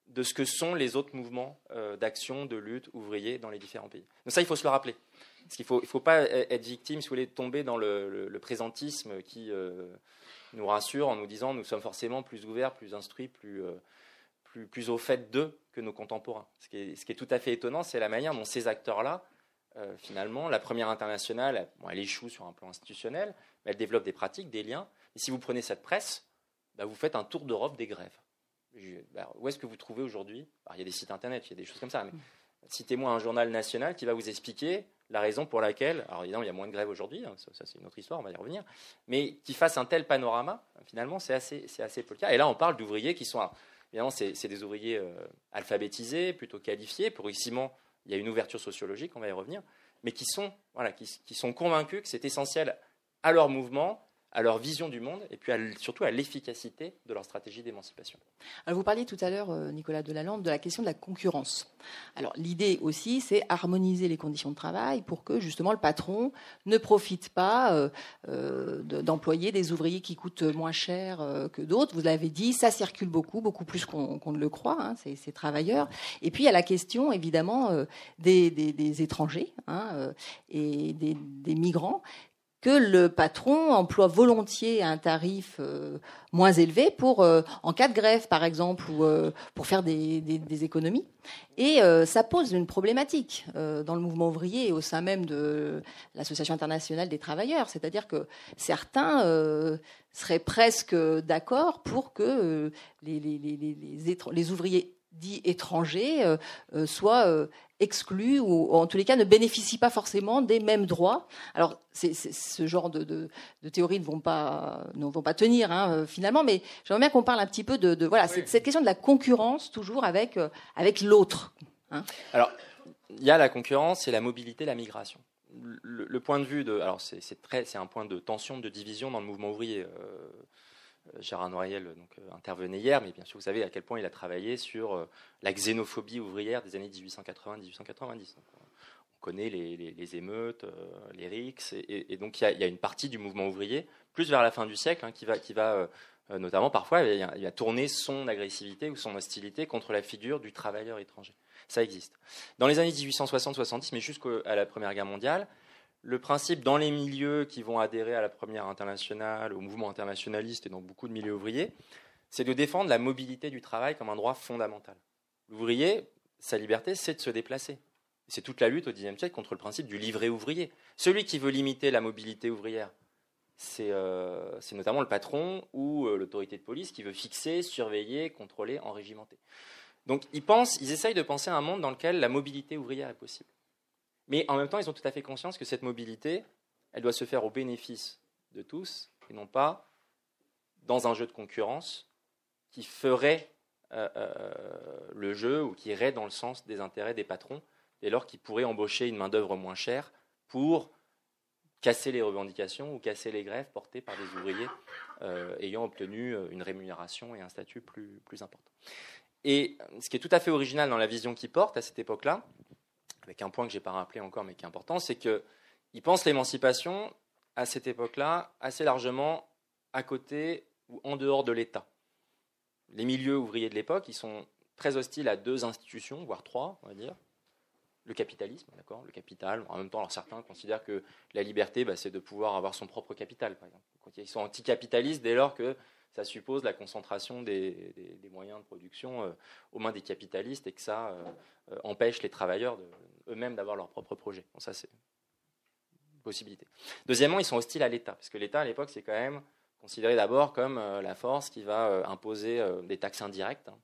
de ce que sont les autres mouvements euh, d'action, de lutte ouvriers dans les différents pays. Donc ça, il faut se le rappeler. Parce qu'il ne faut, il faut pas e-, être victime, si vous voulez, tomber dans le, présentisme qui euh, nous rassure en nous disant nous sommes forcément plus ouverts, plus instruits, plus, plus, au fait d'eux que nos contemporains. Ce qui est, tout à fait étonnant, c'est la manière dont ces acteurs-là, euh, finalement, la première internationale, elle échoue sur un plan institutionnel, mais elle développe des pratiques, des liens. Et si vous prenez cette presse, bah, vous faites un tour d'Europe des grèves. Bah, où est-ce que vous trouvez aujourd'hui Il y a des sites internet, il y a des choses comme ça. Mais citez-moi un journal national qui va vous expliquer la raison pour laquelle, alors évidemment il y a moins de grèves aujourd'hui, hein, ça, c'est une autre histoire, on va y revenir, mais qui fasse un tel panorama, finalement c'est assez, c'est assez peu. Et là on parle d'ouvriers qui sont Évidemment, c'est des ouvriers euh, alphabétisés, plutôt qualifiés. Progressivement, il y a une ouverture sociologique, on va y revenir, mais qui sont, voilà, qui sont convaincus que c'est essentiel à leur mouvement à leur vision du monde et puis surtout à l'efficacité de leur stratégie d'émancipation. Vous parliez tout à l'heure, euh, Nicolas Delalande, de la question de la concurrence. Alors l'idée aussi, c'est harmoniser les conditions de travail pour que justement le patron ne profite pas euh, euh, d'employer des ouvriers qui coûtent moins cher que d'autres. Vous l'avez dit, ça circule beaucoup, beaucoup plus qu'on ne le croit, hein, ces, travailleurs. Et puis il y a la question évidemment des, étrangers hein, et des migrants que le patron emploie volontiers un tarif euh, moins élevé pour euh, en cas de grève par exemple ou euh, pour faire des, économies. Et ça pose une problématique dans le mouvement ouvrier et au sein même de l'association internationale des travailleurs. C'est-à-dire que certains seraient presque d'accord pour que les, les ouvriers dits étrangers soient exclus ou, en tous les cas ne bénéficient pas forcément des mêmes droits. Alors ce genre de, théories ne vont pas, ne vont pas tenir hein, euh, finalement, mais j'aimerais bien qu'on parle un petit peu de, voilà cette, question de la concurrence toujours avec, euh, avec l'autre. Hein. Alors il y a la concurrence et la mobilité, la migration. Le, point de vue de, alors c'est c'est un point de tension, de division dans le mouvement ouvrier. Euh, euh, Gérard Noiriel donc, euh, intervenait hier, mais bien sûr, vous savez à quel point il a travaillé sur euh, la xénophobie ouvrière des années 1880-1890. On connaît les, émeutes, les rixes, et, donc il y, a, une partie du mouvement ouvrier, plus vers la fin du siècle, hein, qui va, qui va notamment parfois, il a, tourné son agressivité ou son hostilité contre la figure du travailleur étranger. Ça existe. Dans les années 1860-70, mais jusqu'à la Première Guerre mondiale, le principe dans les milieux qui vont adhérer à la première internationale, au mouvement internationaliste et dans beaucoup de milieux ouvriers, c'est de défendre la mobilité du travail comme un droit fondamental. L'ouvrier, sa liberté, c'est de se déplacer. C'est toute la lutte au XIXe siècle contre le principe du livret ouvrier. Celui qui veut limiter la mobilité ouvrière, c'est euh, notamment le patron ou euh, l'autorité de police qui veut fixer, surveiller, contrôler, enrégimenter. Donc ils pensent, ils essayent de penser à un monde dans lequel la mobilité ouvrière est possible. Mais en même temps, ils ont tout à fait conscience que cette mobilité, elle doit se faire au bénéfice de tous et non pas dans un jeu de concurrence qui ferait euh, euh, le jeu ou qui irait dans le sens des intérêts des patrons, dès lors qu'ils pourraient embaucher une main-d'œuvre moins chère pour casser les revendications ou casser les grèves portées par des ouvriers euh, ayant obtenu une rémunération et un statut plus, plus important. Et ce qui est tout à fait original dans la vision qu'ils portent à cette époque-là, avec un point que je n'ai pas rappelé encore mais qui est important, c'est qu'ils pensent l'émancipation à cette époque-là assez largement à côté ou en dehors de l'État. Les milieux ouvriers de l'époque, ils sont très hostiles à deux institutions, voire trois, on va dire. Le capitalisme, d'accord, le capital. En même temps, certains considèrent que la liberté, bah, c'est de pouvoir avoir son propre capital, par exemple. Ils sont anticapitalistes dès lors que ça suppose la concentration des, moyens de production euh, aux mains des capitalistes et que ça euh, euh, empêche les travailleurs eux-mêmes d'avoir leur propre projet. Ça, c'est une possibilité. Deuxièmement, ils sont hostiles à l'État, parce que l'État, à l'époque, c'est quand même considéré d'abord comme la force qui va imposer des taxes indirectes, hein,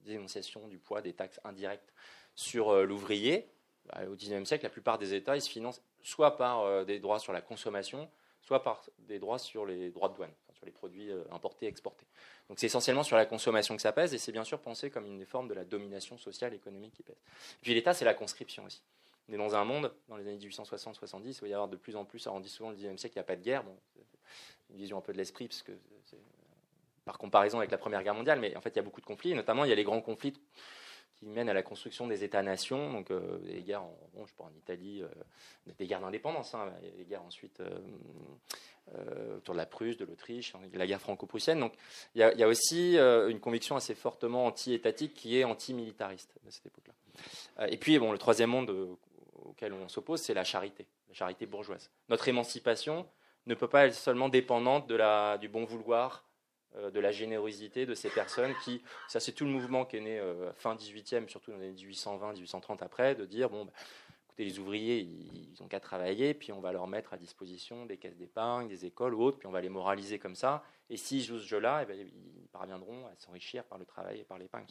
dénonciation du poids des taxes indirectes sur l'ouvrier, bah, au XIXe siècle, la plupart des États, ils se financent soit par des droits sur la consommation, soit par des droits sur les droits de douane, les produits importés et exportés. Donc c'est essentiellement sur la consommation que ça pèse, et c'est bien sûr pensé comme une des formes de la domination sociale et économique qui pèse. Puis l'État, c'est la conscription aussi. On est dans un monde, dans les années 1860-70, où il y avoir de plus en plus, on dit souvent le 19e siècle, il n'y a pas de guerre, bon, une vision un peu de l'esprit, parce que par comparaison avec la Première Guerre mondiale, mais en fait il y a beaucoup de conflits, notamment il y a les grands conflits qui mènent à la construction des États-nations, donc euh, des guerres en, bon, je en Italie, euh, des guerres d'indépendance, hein, des guerres ensuite euh, autour de la Prusse, de l'Autriche, la guerre franco-prussienne. Donc il y, a, aussi une conviction assez fortement anti-étatique qui est anti-militariste à cette époque-là. et puis bon, le troisième monde auquel on s'oppose, c'est la charité, la charité bourgeoise. Notre émancipation ne peut pas être seulement dépendante de la, du bon vouloir euh, de la générosité de ces personnes qui, ça c'est tout le mouvement qui est né euh, fin 18e, surtout dans les années 1820, 1830 après, de dire, bon, bah, écoutez, les ouvriers, ils n'ont qu'à travailler, puis on va leur mettre à disposition des caisses d'épargne, des écoles ou autres, puis on va les moraliser comme ça, et s'ils jouent ce jeu-là, eh ben, ils parviendront à s'enrichir par le travail et par l'épargne.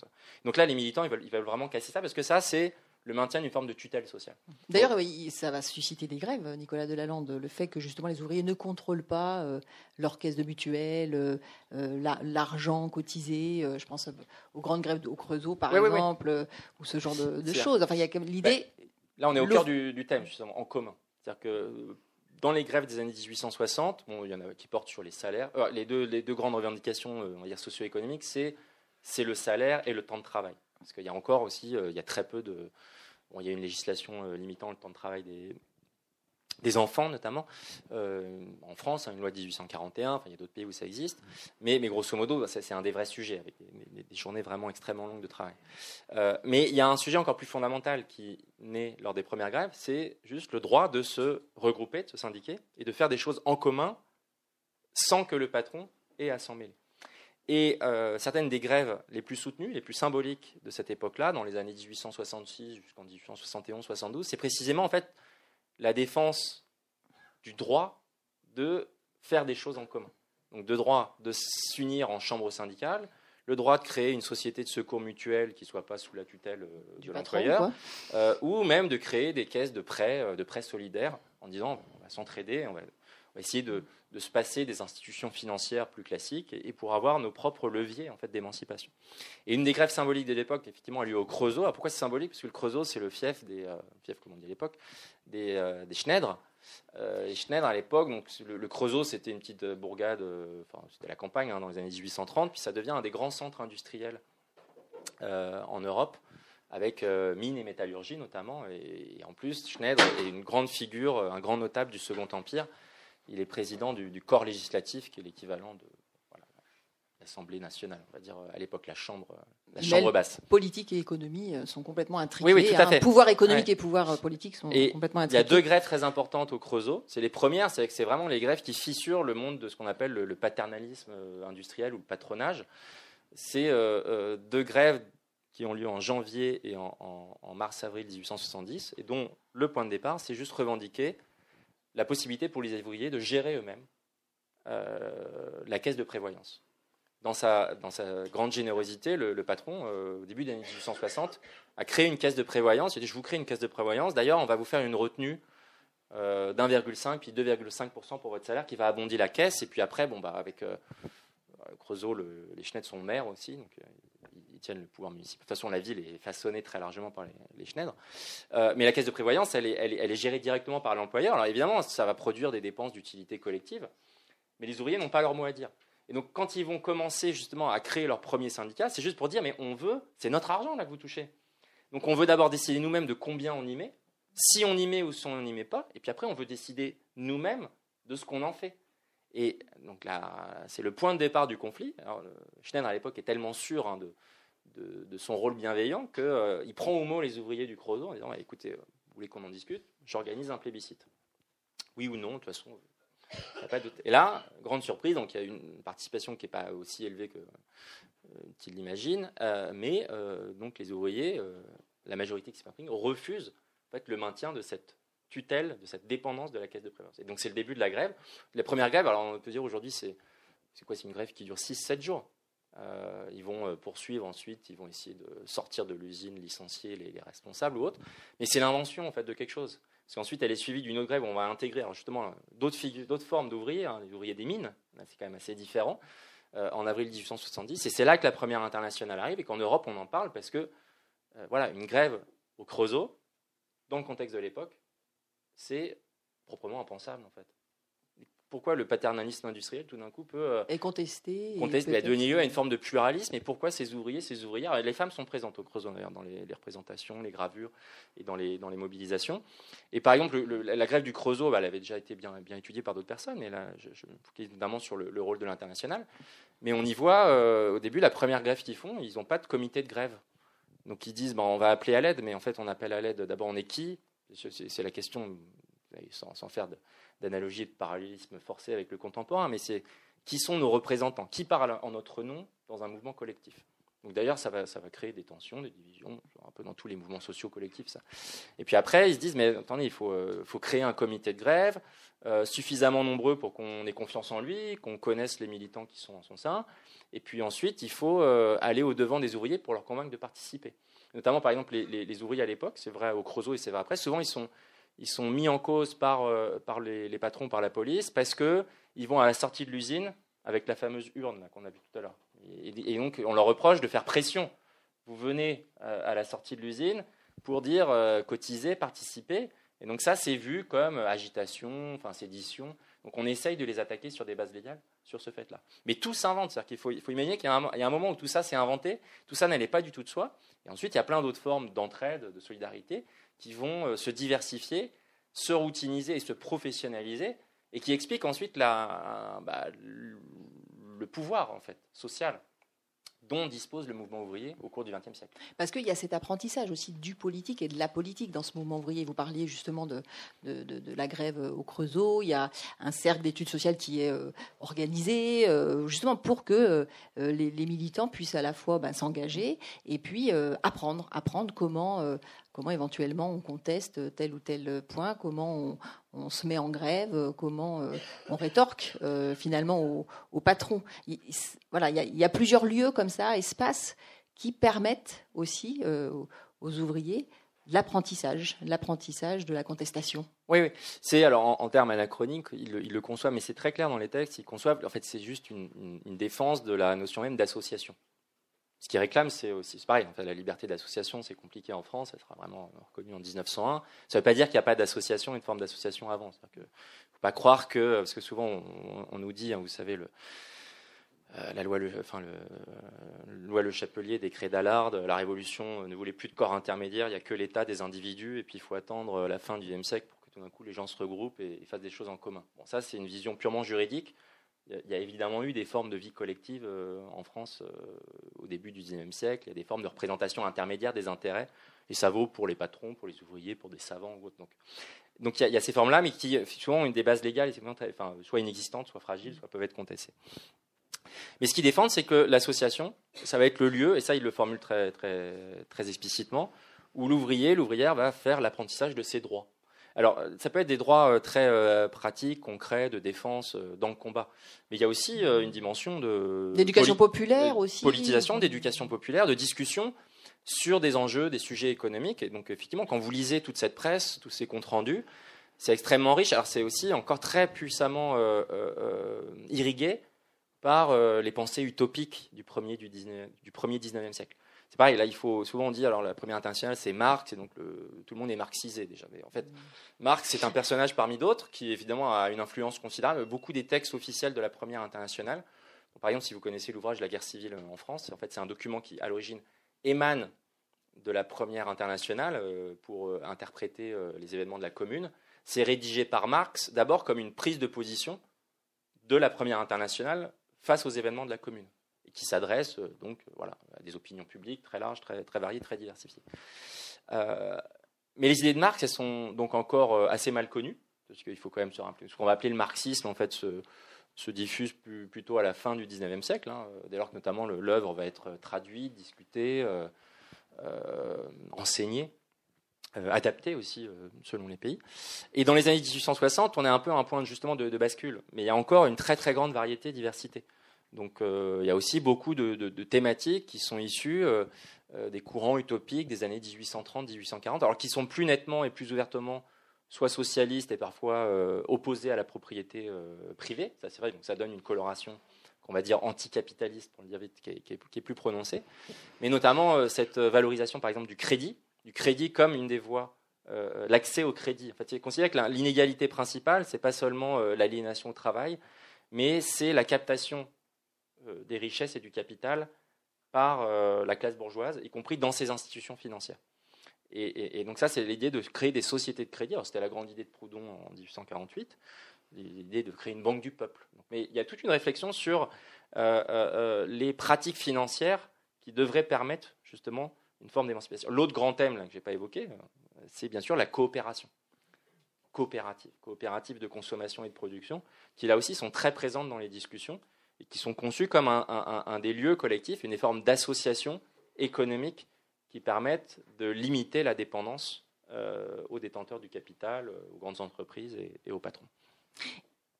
Donc là, les militants, ils veulent, ils veulent vraiment casser ça, parce que ça, c'est le maintien d'une forme de tutelle sociale. D'ailleurs, ça va susciter des grèves, Nicolas Delalande, le fait que justement les ouvriers ne contrôlent pas euh, leur caisse de mutuelle, euh, euh, l'argent cotisé. je pense aux grandes grèves au Creusot, par exemple, ou ce genre de, choses. Enfin, il y a l'idée. Ben, là, on est au cœur du, thème, justement, en commun. C'est-à-dire que dans les grèves des années 1860, bon, il y en a qui portent sur les salaires. les, deux, les deux grandes revendications, on va dire socio-économiques, c'est le salaire et le temps de travail. Parce qu'il y a encore aussi, il y a très peu de, il y a une législation euh, limitant le temps de travail des, enfants notamment, euh, en France, hein, une loi de 1841, il y a d'autres pays où ça existe, mais, grosso modo, c'est un des vrais sujets, avec des, journées vraiment extrêmement longues de travail. Euh, mais il y a un sujet encore plus fondamental qui naît lors des premières grèves, c'est juste le droit de se regrouper, de se syndiquer, et de faire des choses en commun sans que le patron ait à s'en mêler. Et euh, certaines des grèves les plus soutenues, les plus symboliques de cette époque-là, dans les années 1866 jusqu'en 1871-72, c'est précisément en fait la défense du droit de faire des choses en commun. Donc, de droit de s'unir en chambre syndicale, le droit de créer une société de secours mutuel qui ne soit pas sous la tutelle euh, de l'employeur, euh, ou même de créer des caisses de prêts, de prêts solidaires, en disant on va s'entraider, on va va essayer de, se passer des institutions financières plus classiques et, pour avoir nos propres leviers en fait, d'émancipation. Et une des grèves symboliques de l'époque, effectivement, a lieu au Creusot. pourquoi c'est symbolique? Parce que le Creusot, c'est le fief des, euh, fief, comme on dit à l'époque, des, euh, des. Euh, Schneidr, à l'époque, donc le, Creusot, c'était une petite bourgade, enfin, c'était la campagne hein, dans les années 1830, puis ça devient un des grands centres industriels en Europe avec mines et métallurgie notamment. Et, et, en plus, Schneider est une grande figure, un grand notable du Second Empire, il est président du, corps législatif, qui est l'équivalent de l'Assemblée nationale, on va dire à l'époque la chambre, la chambre basse. Politique et économie euh, sont complètement intriqués. Oui, tout à fait. Pouvoir économique et pouvoir euh, politique sont complètement intriqués. Il y a deux grèves très importantes au Creusot. C'est les premières, c'est que c'est vraiment les grèves qui fissurent le monde de ce qu'on appelle le, paternalisme euh, industriel ou le patronage. C'est deux grèves qui ont lieu en janvier et en, en mars-avril 1870, et dont le point de départ, c'est juste revendiquer la possibilité pour les ouvriers de gérer eux-mêmes euh, la caisse de prévoyance. Dans sa, grande générosité, le, patron, euh, au début des années 1860, a créé une caisse de prévoyance. Il a dit, je vous crée une caisse de prévoyance. D'ailleurs, on va vous faire une retenue euh, d'1,5 puis 2,5% pour votre salaire qui va abonder la caisse. Et puis après, bon, bah, avec Creusot, les Schneid sont maires aussi, tiennent le pouvoir municipal. De toute façon, la ville est façonnée très largement par les, les euh, mais la caisse de prévoyance, elle, est, gérée directement par l'employeur. Alors évidemment, ça va produire des dépenses d'utilité collective, mais les ouvriers n'ont pas leur mot à dire. Et donc, quand ils vont commencer justement à créer leur premier syndicat, c'est juste pour dire, mais on veut, c'est notre argent là que vous touchez. Donc, on veut d'abord décider nous-mêmes de combien on y met, si on y met ou si on n'y met pas, et puis après, on veut décider nous-mêmes de ce qu'on en fait. Et donc là, c'est le point de départ du conflit. Alors, Schneider à l'époque est tellement sûr hein, de, son rôle bienveillant qu'il euh, prend au mot les ouvriers du Creusot en disant écoutez, euh, vous voulez qu'on en discute J'organise un plébiscite. Oui ou non, de toute façon, pas de Et là, grande surprise, donc il y a une participation qui n'est pas aussi élevée que euh, qu'il l'imagine, mais donc les ouvriers, la majorité qui s'est pris, refusent en fait, le maintien de cette tutelle, de cette dépendance de la caisse de prévoyance. Et donc c'est le début de la grève. La première grève, alors on peut dire aujourd'hui, c'est, quoi? C'est une grève qui dure 6-7 jours. ils vont poursuivre ensuite, ils vont essayer de sortir de l'usine, licencier les, responsables ou autres. Mais c'est l'invention en fait de quelque chose. Parce qu'ensuite, elle est suivie d'une autre grève où on va intégrer justement d'autres formes d'ouvriers, hein, les ouvriers des mines, c'est quand même assez différent, en avril 1870. Et c'est là que la première internationale arrive et qu'en Europe, on en parle parce que, voilà, une grève au Creusot, dans le contexte de l'époque, c'est proprement impensable en fait. Pourquoi le paternalisme industriel tout d'un coup peut euh, et contester contester, a donné lieu à une forme de pluralisme? Et pourquoi ces ouvriers, ces ouvrières, les femmes sont présentes au Creusot d'ailleurs dans les, représentations, les gravures et dans les, dans les mobilisations? Et par exemple, la grève du Creusot, bah, elle avait déjà été bien, bien étudiée par d'autres personnes et là, je, je notamment sur le, rôle de l'international. Mais on y voit euh, au début la première grève qu'ils font, ils n'ont pas de comité de grève. Donc ils disent, bah, on va appeler à l'aide, mais en fait on appelle à l'aide d'abord on est qui? C'est la question, sans, faire d'analogie de, de parallélisme forcé avec le contemporain, mais c'est qui sont nos représentants Qui parle en notre nom dans un mouvement collectif d'ailleurs, ça va, créer des tensions, des divisions, un peu dans tous les mouvements sociaux collectifs. Ça. Et puis après, ils se disent, mais attendez, il faut, euh, créer un comité de grève euh, suffisamment nombreux pour qu'on ait confiance en lui, qu'on connaisse les militants qui sont en son sein. Et puis ensuite, il faut euh, aller au-devant des ouvriers pour leur convaincre de participer. Notamment, par exemple, les, ouvriers à l'époque, c'est vrai au Creusot et c'est vrai après, souvent ils sont, ils sont mis en cause par, par les, les, patrons, par la police, parce qu'ils vont à la sortie de l'usine avec la fameuse urne qu'on a vue tout à l'heure. Et, donc, on leur reproche de faire pression. Vous venez euh, à la sortie de l'usine pour dire euh, cotiser, participer. Et donc, ça, c'est vu comme agitation, enfin, sédition. Donc, on essaye de les attaquer sur des bases légales sur ce fait-là. Mais tout s'invente. C'est-à-dire qu'il faut, il faut imaginer qu'il y, a un moment où tout ça s'est inventé. Tout ça n'allait pas du tout de soi. Et ensuite, il y a plein d'autres formes d'entraide, de solidarité qui vont euh, se diversifier, se routiniser et se professionnaliser et qui expliquent ensuite la, bah, le pouvoir en fait social dont dispose le mouvement ouvrier au cours du XXe siècle. Parce qu'il y a cet apprentissage aussi du politique et de la politique dans ce mouvement ouvrier. Vous parliez justement de, de, la grève au Creusot. Il y a un cercle d'études sociales qui est euh, organisé euh, justement pour que euh, les, militants puissent à la fois ben, s'engager et puis apprendre, apprendre comment comment éventuellement on conteste tel ou tel point, comment on, se met en grève, comment euh, on rétorque euh, finalement au, patron. Il, voilà, il y, a, plusieurs lieux comme ça, espaces, qui permettent aussi euh, aux ouvriers l'apprentissage, l'apprentissage de la contestation. Oui, oui. C'est alors en, termes anachroniques, il le, conçoit, mais c'est très clair dans les textes. Il conçoit, en fait, c'est juste une, défense de la notion même d'association. Ce qu'ils réclament, c'est aussi pareil. En la liberté d'association, c'est compliqué en France. Elle sera vraiment reconnue en 1901. Ça ne veut pas dire qu'il n'y a pas d'association, une forme d'association avant. Il ne faut pas croire que, parce que souvent on, nous dit, hein, vous savez, euh, la loi le, Le Chapelier, décret d'Allard, la Révolution ne voulait plus de corps intermédiaires, il n'y a que l'État des individus, et puis il faut attendre la fin du XXe siècle pour que tout d'un coup les gens se regroupent et, et fassent des choses en commun. Bon, ça, c'est une vision purement juridique. Il y a évidemment eu des formes de vie collective euh, en France euh, au début du XIXe siècle. Il y a des formes de représentation intermédiaire des intérêts. Et ça vaut pour les patrons, pour les ouvriers, pour des savants ou autres. Donc, donc il, y a, ces formes-là, mais qui souvent ont une des bases légales, enfin, soit inexistantes, soit fragiles, soit peuvent être contestées. Mais ce qu'ils défendent, c'est que l'association, ça va être le lieu, et ça, ils le formulent très, très, très explicitement, où l'ouvrier, l'ouvrière va faire l'apprentissage de ses droits. Alors, ça peut être des droits euh, très euh, pratiques, concrets, de défense euh, dans le combat. Mais il y a aussi une dimension de... D'éducation populaire aussi. Politisation, d'éducation populaire, de discussion sur des enjeux, des sujets économiques. Et donc, effectivement, quand vous lisez toute cette presse, tous ces comptes rendus, c'est extrêmement riche. Alors, c'est aussi encore très puissamment irrigué par les pensées utopiques du premier, du, 19, du premier 19e siècle c'est pareil, là, il faut souvent on dit, alors la première internationale, c'est Marx, et donc tout le monde est marxisé déjà. Mais en fait, Marx, c'est un personnage parmi d'autres qui, évidemment, a une influence considérable. Beaucoup des textes officiels de la première internationale, par exemple, si vous connaissez l'ouvrage La guerre civile en France, en fait, c'est un document qui, à l'origine, émane de la première internationale euh, pour euh, interpréter euh, les événements de la commune. C'est rédigé par Marx, d'abord comme une prise de position de la première internationale face aux événements de la commune qui s'adresse euh, donc voilà, à des opinions publiques très larges, très, très variées, très diversifiées. Euh, mais les idées de Marx, elles sont donc encore euh, assez mal connues, parce qu'il faut quand même se rappeler. Ce qu'on va appeler le marxisme, en fait, se, se diffuse plutôt à la fin du XIXe siècle, hein, dès lors que notamment l'œuvre va être traduite, discutée, enseignée. adaptée aussi selon les pays. Et dans les années 1860, on est un peu à un point justement de bascule. Mais il y a encore une très très grande variété, diversité Donc il y a aussi beaucoup de, thématiques qui sont issues des courants utopiques des années 1830-1840, alors qui sont plus nettement et plus ouvertement soit socialistes et parfois opposés à la propriété privée. Ça c'est vrai, donc ça donne une coloration qu'on va dire anticapitaliste, pour le dire vite, qui est, plus prononcée. Mais notamment cette valorisation, par exemple, du crédit, du crédit comme une des voies euh, l'accès au crédit. En fait, il considère que l'inégalité principale, c'est pas seulement euh, l'aliénation au travail, mais c'est la captation euh, des richesses et du capital par la classe bourgeoise, y compris dans ses institutions financières. Et, donc ça, c'est l'idée de créer des sociétés de crédit. C'était la grande idée de Proudhon en 1848, l'idée de créer une banque du peuple. mais il y a toute une réflexion sur les pratiques financières qui devraient permettre justement une forme d'émancipation. L'autre grand thème là, que je n'ai pas évoqué, c'est bien sûr la coopération coopérative, coopérative de consommation et de production, qui là aussi sont très présentes dans les discussions et qui sont conçues comme un, des lieux collectifs, une forme d'association économique qui permettent de limiter la dépendance euh, aux détenteurs du capital, euh, aux grandes entreprises et, aux patrons.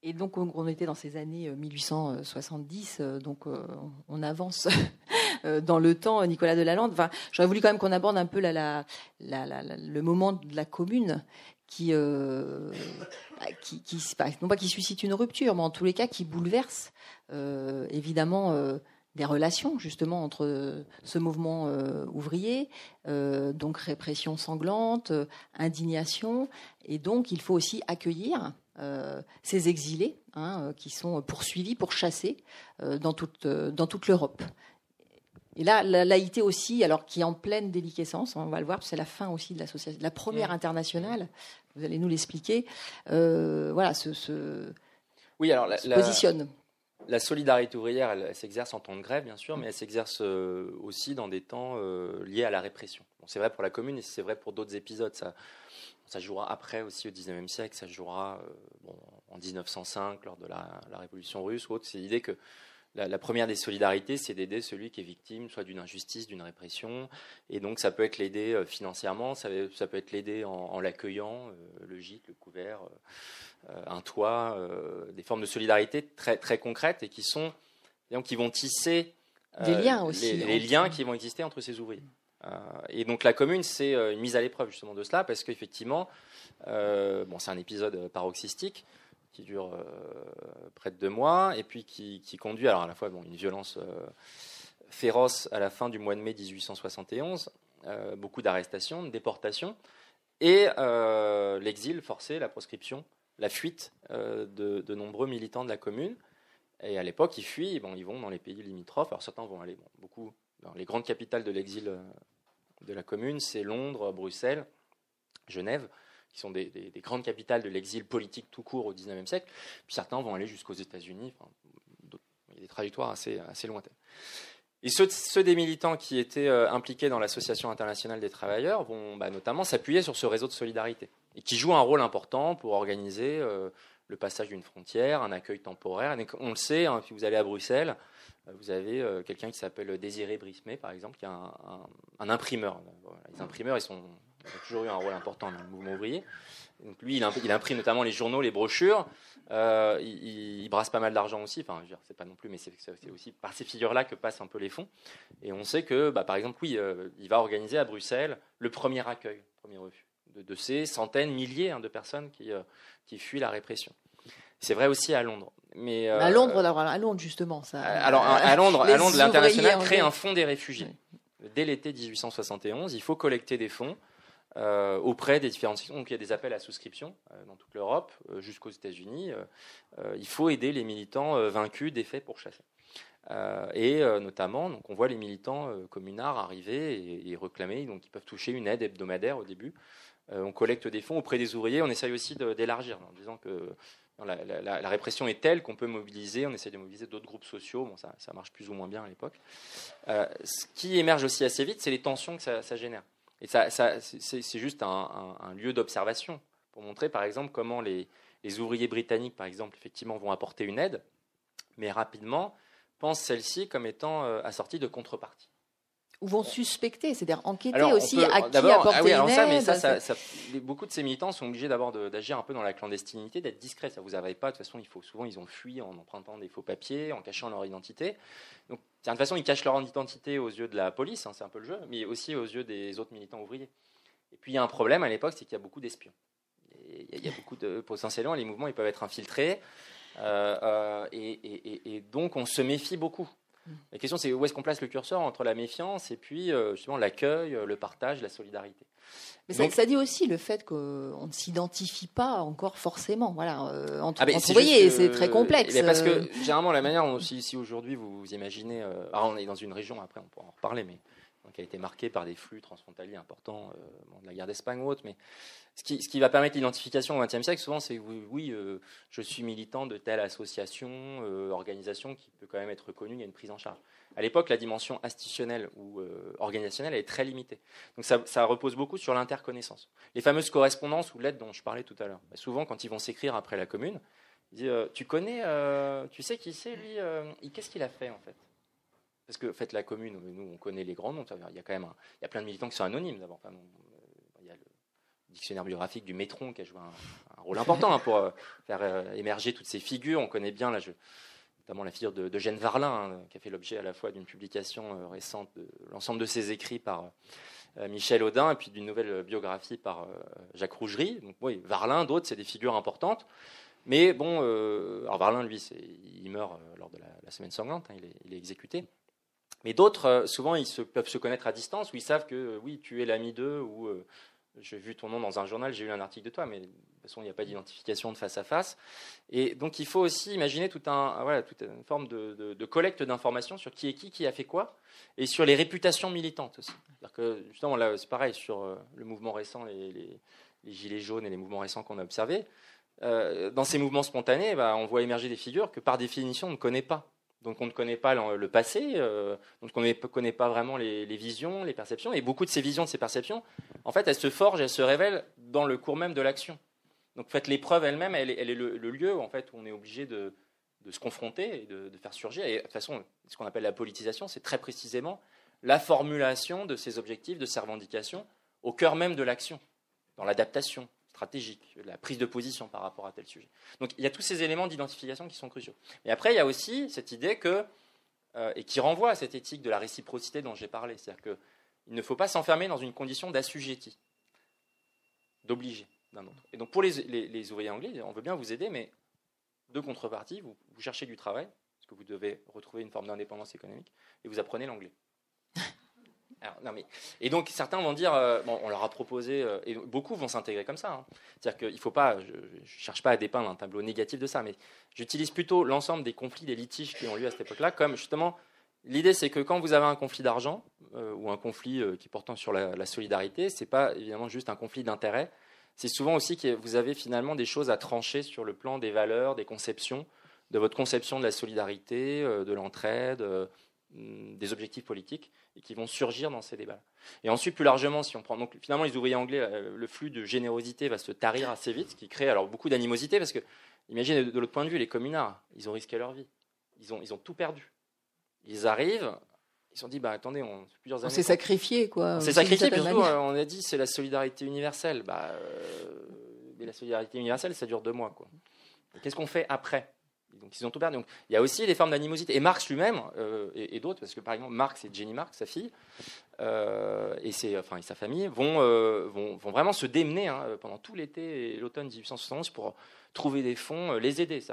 Et donc, on était dans ces années 1870, euh, donc on avance dans le temps, Nicolas Delalande. Enfin, j'aurais voulu quand même qu'on aborde un peu le moment de la commune qui, euh, qui, pas qui suscite une rupture, mais en tous les cas qui bouleverse euh, évidemment des relations justement entre ce mouvement ouvrier, donc répression sanglante, indignation, et donc il faut aussi accueillir ces exilés hein, qui sont poursuivis, pourchassés dans toute, dans toute l'Europe. Et là, la aussi, alors qui est en pleine déliquescence, on va le voir, c'est la fin aussi de l'association, la première internationale. Vous allez nous l'expliquer. Euh, voilà, ce, oui, alors la, positionne. La solidarité ouvrière, elle, s'exerce en temps de grève, bien sûr, mais elle s'exerce euh, aussi dans des temps euh, liés à la répression. c'est vrai pour la commune et c'est vrai pour d'autres épisodes. Ça, ça jouera après aussi au 19e siècle, ça jouera en 1905 lors de la, la Révolution russe ou autre. C'est l'idée que la, première des solidarités, c'est d'aider celui qui est victime, soit d'une injustice, d'une répression. Et donc, ça peut être l'aider euh, financièrement, ça, peut être l'aider en, l'accueillant, euh, le gîte, le couvert, euh, un toit, des formes de solidarité très, très concrètes et qui sont, qui vont tisser des liens aussi, les, liens qui vont exister entre ces ouvriers. et donc, la commune, c'est une mise à l'épreuve justement de cela, parce qu'effectivement, bon, c'est un épisode paroxystique qui dure euh, près de deux mois et puis qui, conduit alors à la fois bon, une violence euh, féroce à la fin du mois de mai 1871, euh, beaucoup d'arrestations, de déportations et l'exil forcé, la proscription, la fuite de, nombreux militants de la commune. Et à l'époque, ils fuient, bon, ils vont dans les pays limitrophes. Alors certains vont aller beaucoup dans les grandes capitales de l'exil de la commune, c'est Londres, Bruxelles, Genève qui sont des, grandes capitales de l'exil politique tout court au XIXe siècle. Puis certains vont aller jusqu'aux États-Unis. il y a des trajectoires assez, lointaines. Et ceux, des militants qui étaient euh, impliqués dans l'Association internationale des travailleurs vont bah, notamment s'appuyer sur ce réseau de solidarité et qui joue un rôle important pour organiser euh, le passage d'une frontière, un accueil temporaire. on le sait, hein, si vous allez à Bruxelles, euh, vous avez quelqu'un qui s'appelle Désiré Brismé, par exemple, qui est un imprimeur. Les imprimeurs, ils sont il a toujours eu un rôle important dans le mouvement ouvrier. Donc lui, il, imprime, notamment les journaux, les brochures. Euh, il, brasse pas mal d'argent aussi. Enfin, c'est pas non plus, mais c'est aussi par ces figures-là que passent un peu les fonds. Et on sait que, bah, par exemple, oui, euh, il va organiser à Bruxelles le premier accueil, premier refus de, ces centaines, milliers hein, de personnes qui, euh, qui fuient la répression. C'est vrai aussi à Londres. Mais, à Londres, à Londres justement, ça. Alors à Londres, à Londres, l'international crée un fonds des réfugiés. Dès l'été 1871, il faut collecter des fonds euh, auprès des différentes sections. Donc il y a des appels à souscription euh, dans toute l'Europe, euh, jusqu'aux États-Unis. il faut aider les militants vaincus, défaits, pourchassés. et notamment, donc on voit les militants communards arriver et, réclamer, donc ils peuvent toucher une aide hebdomadaire au début. on collecte des fonds auprès des ouvriers. On essaye aussi d'élargir en disant que la, répression est telle qu'on peut mobiliser, on essaie de mobiliser d'autres groupes sociaux, bon, ça, marche plus ou moins bien à l'époque. ce qui émerge aussi assez vite, c'est les tensions que ça génère. Et c'est juste un, lieu d'observation pour montrer, par exemple, comment les, ouvriers britanniques, par exemple, effectivement, vont apporter une aide, mais rapidement pensent celle-ci comme étant euh, assortie de contrepartie. Ou vont suspecter, c'est-à-dire enquêter aussi à qui apporter ah oui, une ça, mais aide, ça, ça, ça- beaucoup de ces militants sont obligés d'abord d'agir un peu dans la clandestinité, d'être discrets. Ça vous n'avez pas, de toute façon, il faut souvent ils ont fui en empruntant des faux papiers, en cachant leur identité. Donc, de toute façon, ils cachent leur identité aux yeux de la police, hein, c'est un peu le jeu, mais aussi aux yeux des autres militants ouvriers. Et puis il y a un problème à l'époque, c'est qu'il y a beaucoup d'espions. Il y, a- beaucoup de potentiellement les mouvements, ils peuvent être infiltrés, euh, euh, et, et- et- et donc on se méfie beaucoup. La question, c'est où est-ce qu'on place le curseur entre la méfiance et puis euh, justement l'accueil, euh, le partage, la solidarité. Mais ça, Donc- ça dit aussi le fait qu'on ne s'identifie pas encore forcément. Voilà, euh, entre, Ah, mais entre c'est très complexe. bien, parce euh. que généralement, la manière dont, si, si aujourd'hui vous, vous imaginez, euh, alors on est dans une région, après on pourra en reparler, mais qui a été marquée par des flux transfrontaliers importants, euh, de la guerre d'Espagne ou autre, mais ce qui, va permettre l'identification au XXe siècle, souvent, c'est oui, euh, je suis militant de telle association, euh, organisation qui peut quand même être reconnue, il y a une prise en charge. À l'époque, la dimension institutionnelle ou organisationnelle elle est très limitée. Donc ça, repose beaucoup sur l'interconnaissance. Les fameuses correspondances ou lettres dont je parlais tout à l'heure. Bah, souvent, quand ils vont s'écrire après la commune, ils disent Tu connais, tu sais qui c'est lui Qu'est-ce qu'il a fait en fait? Parce que en la commune, nous, on connaît les grands noms. Il y a quand même il y a plein de militants qui sont anonymes d'abord. Enfin, euh, il y a le dictionnaire biographique du Métron qui a joué un, rôle important hein, pour euh, faire euh, émerger toutes ces figures. On connaît bien notamment la figure de, de Varlin, hein, qui a fait l'objet à la fois d'une publication récente de l'ensemble de ses écrits par Michel Audin et puis d'une nouvelle biographie par Jacques Rougerie. Donc oui, Varlin, d'autres, c'est des figures importantes. Mais bon, alors Varlin, lui, il meurt lors de la, semaine sanglante, hein, il est exécuté. Mais d'autres, euh, souvent, ils peuvent se connaître à distance, où ils savent que euh, oui, tu es l'ami d'eux, ou euh, j'ai vu ton nom dans un journal, j'ai lu un article de toi, mais de toute façon, il n'y a pas d'identification de face à face. Et donc, il faut aussi imaginer voilà, toute une forme de, collecte d'informations sur qui est qui, qui a fait quoi, et sur les réputations militantes aussi. C'est-à-dire que, justement, là, c'est pareil sur le mouvement récent, les, gilets jaunes et les mouvements récents qu'on a observés. Dans ces mouvements spontanés, bah, on voit émerger des figures que, par définition, on ne connaît pas. Donc, on ne connaît pas le, passé, euh, donc on ne connaît pas vraiment les, visions, les perceptions. Et beaucoup de ces visions, de ces perceptions, en fait, elles se forgent, elles se révèlent dans le cours même de l'action. Donc, en fait, l'épreuve elle-même, elle, est- le, lieu en fait, où on est obligé de, de se confronter et de, de faire surgir. Et de toute façon, ce qu'on appelle la politisation, c'est très précisément la formulation de ces objectifs, de ces revendications, au cœur même de l'action, dans l'adaptation stratégique, la prise de position par rapport à tel sujet. Donc il y a tous ces éléments d'identification qui sont cruciaux. Mais après, il y a aussi cette idée que, euh, et qui renvoie à cette éthique de la réciprocité dont j'ai parlé, c'est-à-dire qu'il ne faut pas s'enfermer dans une condition d'assujetti, d'obligé d'un autre. Et donc pour les, ouvriers anglais, on veut bien vous aider, mais de contrepartie, vous cherchez du travail, parce que vous devez retrouver une forme d'indépendance économique, et vous apprenez l'anglais. Et donc certains vont dire, euh, on leur a proposé, euh, et beaucoup vont s'intégrer comme ça. hein. C'est-à-dire qu'il faut pas, je ne cherche pas à dépeindre un tableau négatif de ça, mais j'utilise plutôt l'ensemble des conflits, des litiges qui ont lieu à cette époque-là, comme justement, l'idée c'est que quand vous avez un conflit d'argent, euh, ou un conflit qui portant sur la, la solidarité, c'est pas évidemment juste un conflit d'intérêt, c'est souvent aussi que vous avez finalement des choses à trancher sur le plan des valeurs, des conceptions, de votre conception de la solidarité, de l'entraide, des objectifs politiques, et qui vont surgir dans ces débats. Et ensuite, plus largement, si on prend donc finalement les ouvriers anglais, euh, le flux de générosité va se tarir assez vite, ce qui crée alors beaucoup d'animosité, parce que imaginez de, l'autre point de vue, les communards, ils ont risqué leur vie, ils ont, ils ont tout perdu. Ils arrivent, ils se sont dit, bah attendez, on plusieurs On s'est sacrifié, quoi. On s'est sacrifié, puis surtout, on a dit c'est la solidarité universelle. Bah, euh, mais la solidarité universelle, ça dure deux mois. quoi. Qu'est-ce qu'on fait après? Donc ils ont tout perdu. Donc il y a aussi des formes d'animosité. Et Marx lui-même, euh, et, d'autres, parce que par exemple Marx et Jenny Marx, sa fille, euh, et, enfin, sa famille, vont, euh, vont, vont vraiment se démener hein, pendant tout l'été et l'automne 1871 pour trouver des fonds, les aider.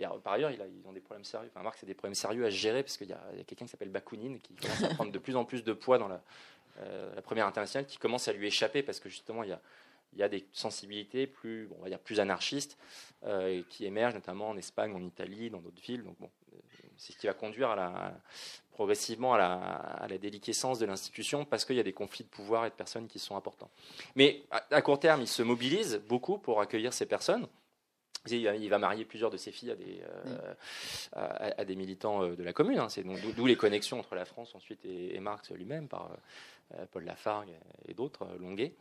Alors, par ailleurs, ils ont des problèmes sérieux. Enfin, Marx a des problèmes sérieux à gérer parce qu'il y a, quelqu'un qui s'appelle Bakounine qui commence à prendre de plus en plus de poids dans la première internationale, qui commence à lui échapper parce que justement, il y a, il y a des sensibilités plus, on anarchistes euh, qui émergent notamment en Espagne, en Italie, dans d'autres villes. Donc bon, c'est ce qui va conduire progressivement à la, déliquescence de l'institution parce qu'il y a des conflits de pouvoir et de personnes qui sont importants. Mais à, à court terme, il se mobilise beaucoup pour accueillir ces personnes. Il va- marier plusieurs de ses filles à des, euh, à, à des militants euh, de la commune. hein. C'est d'où- les connexions entre la France ensuite et, et Marx lui-même par euh, Paul Lafargue et d'autres, Longuet.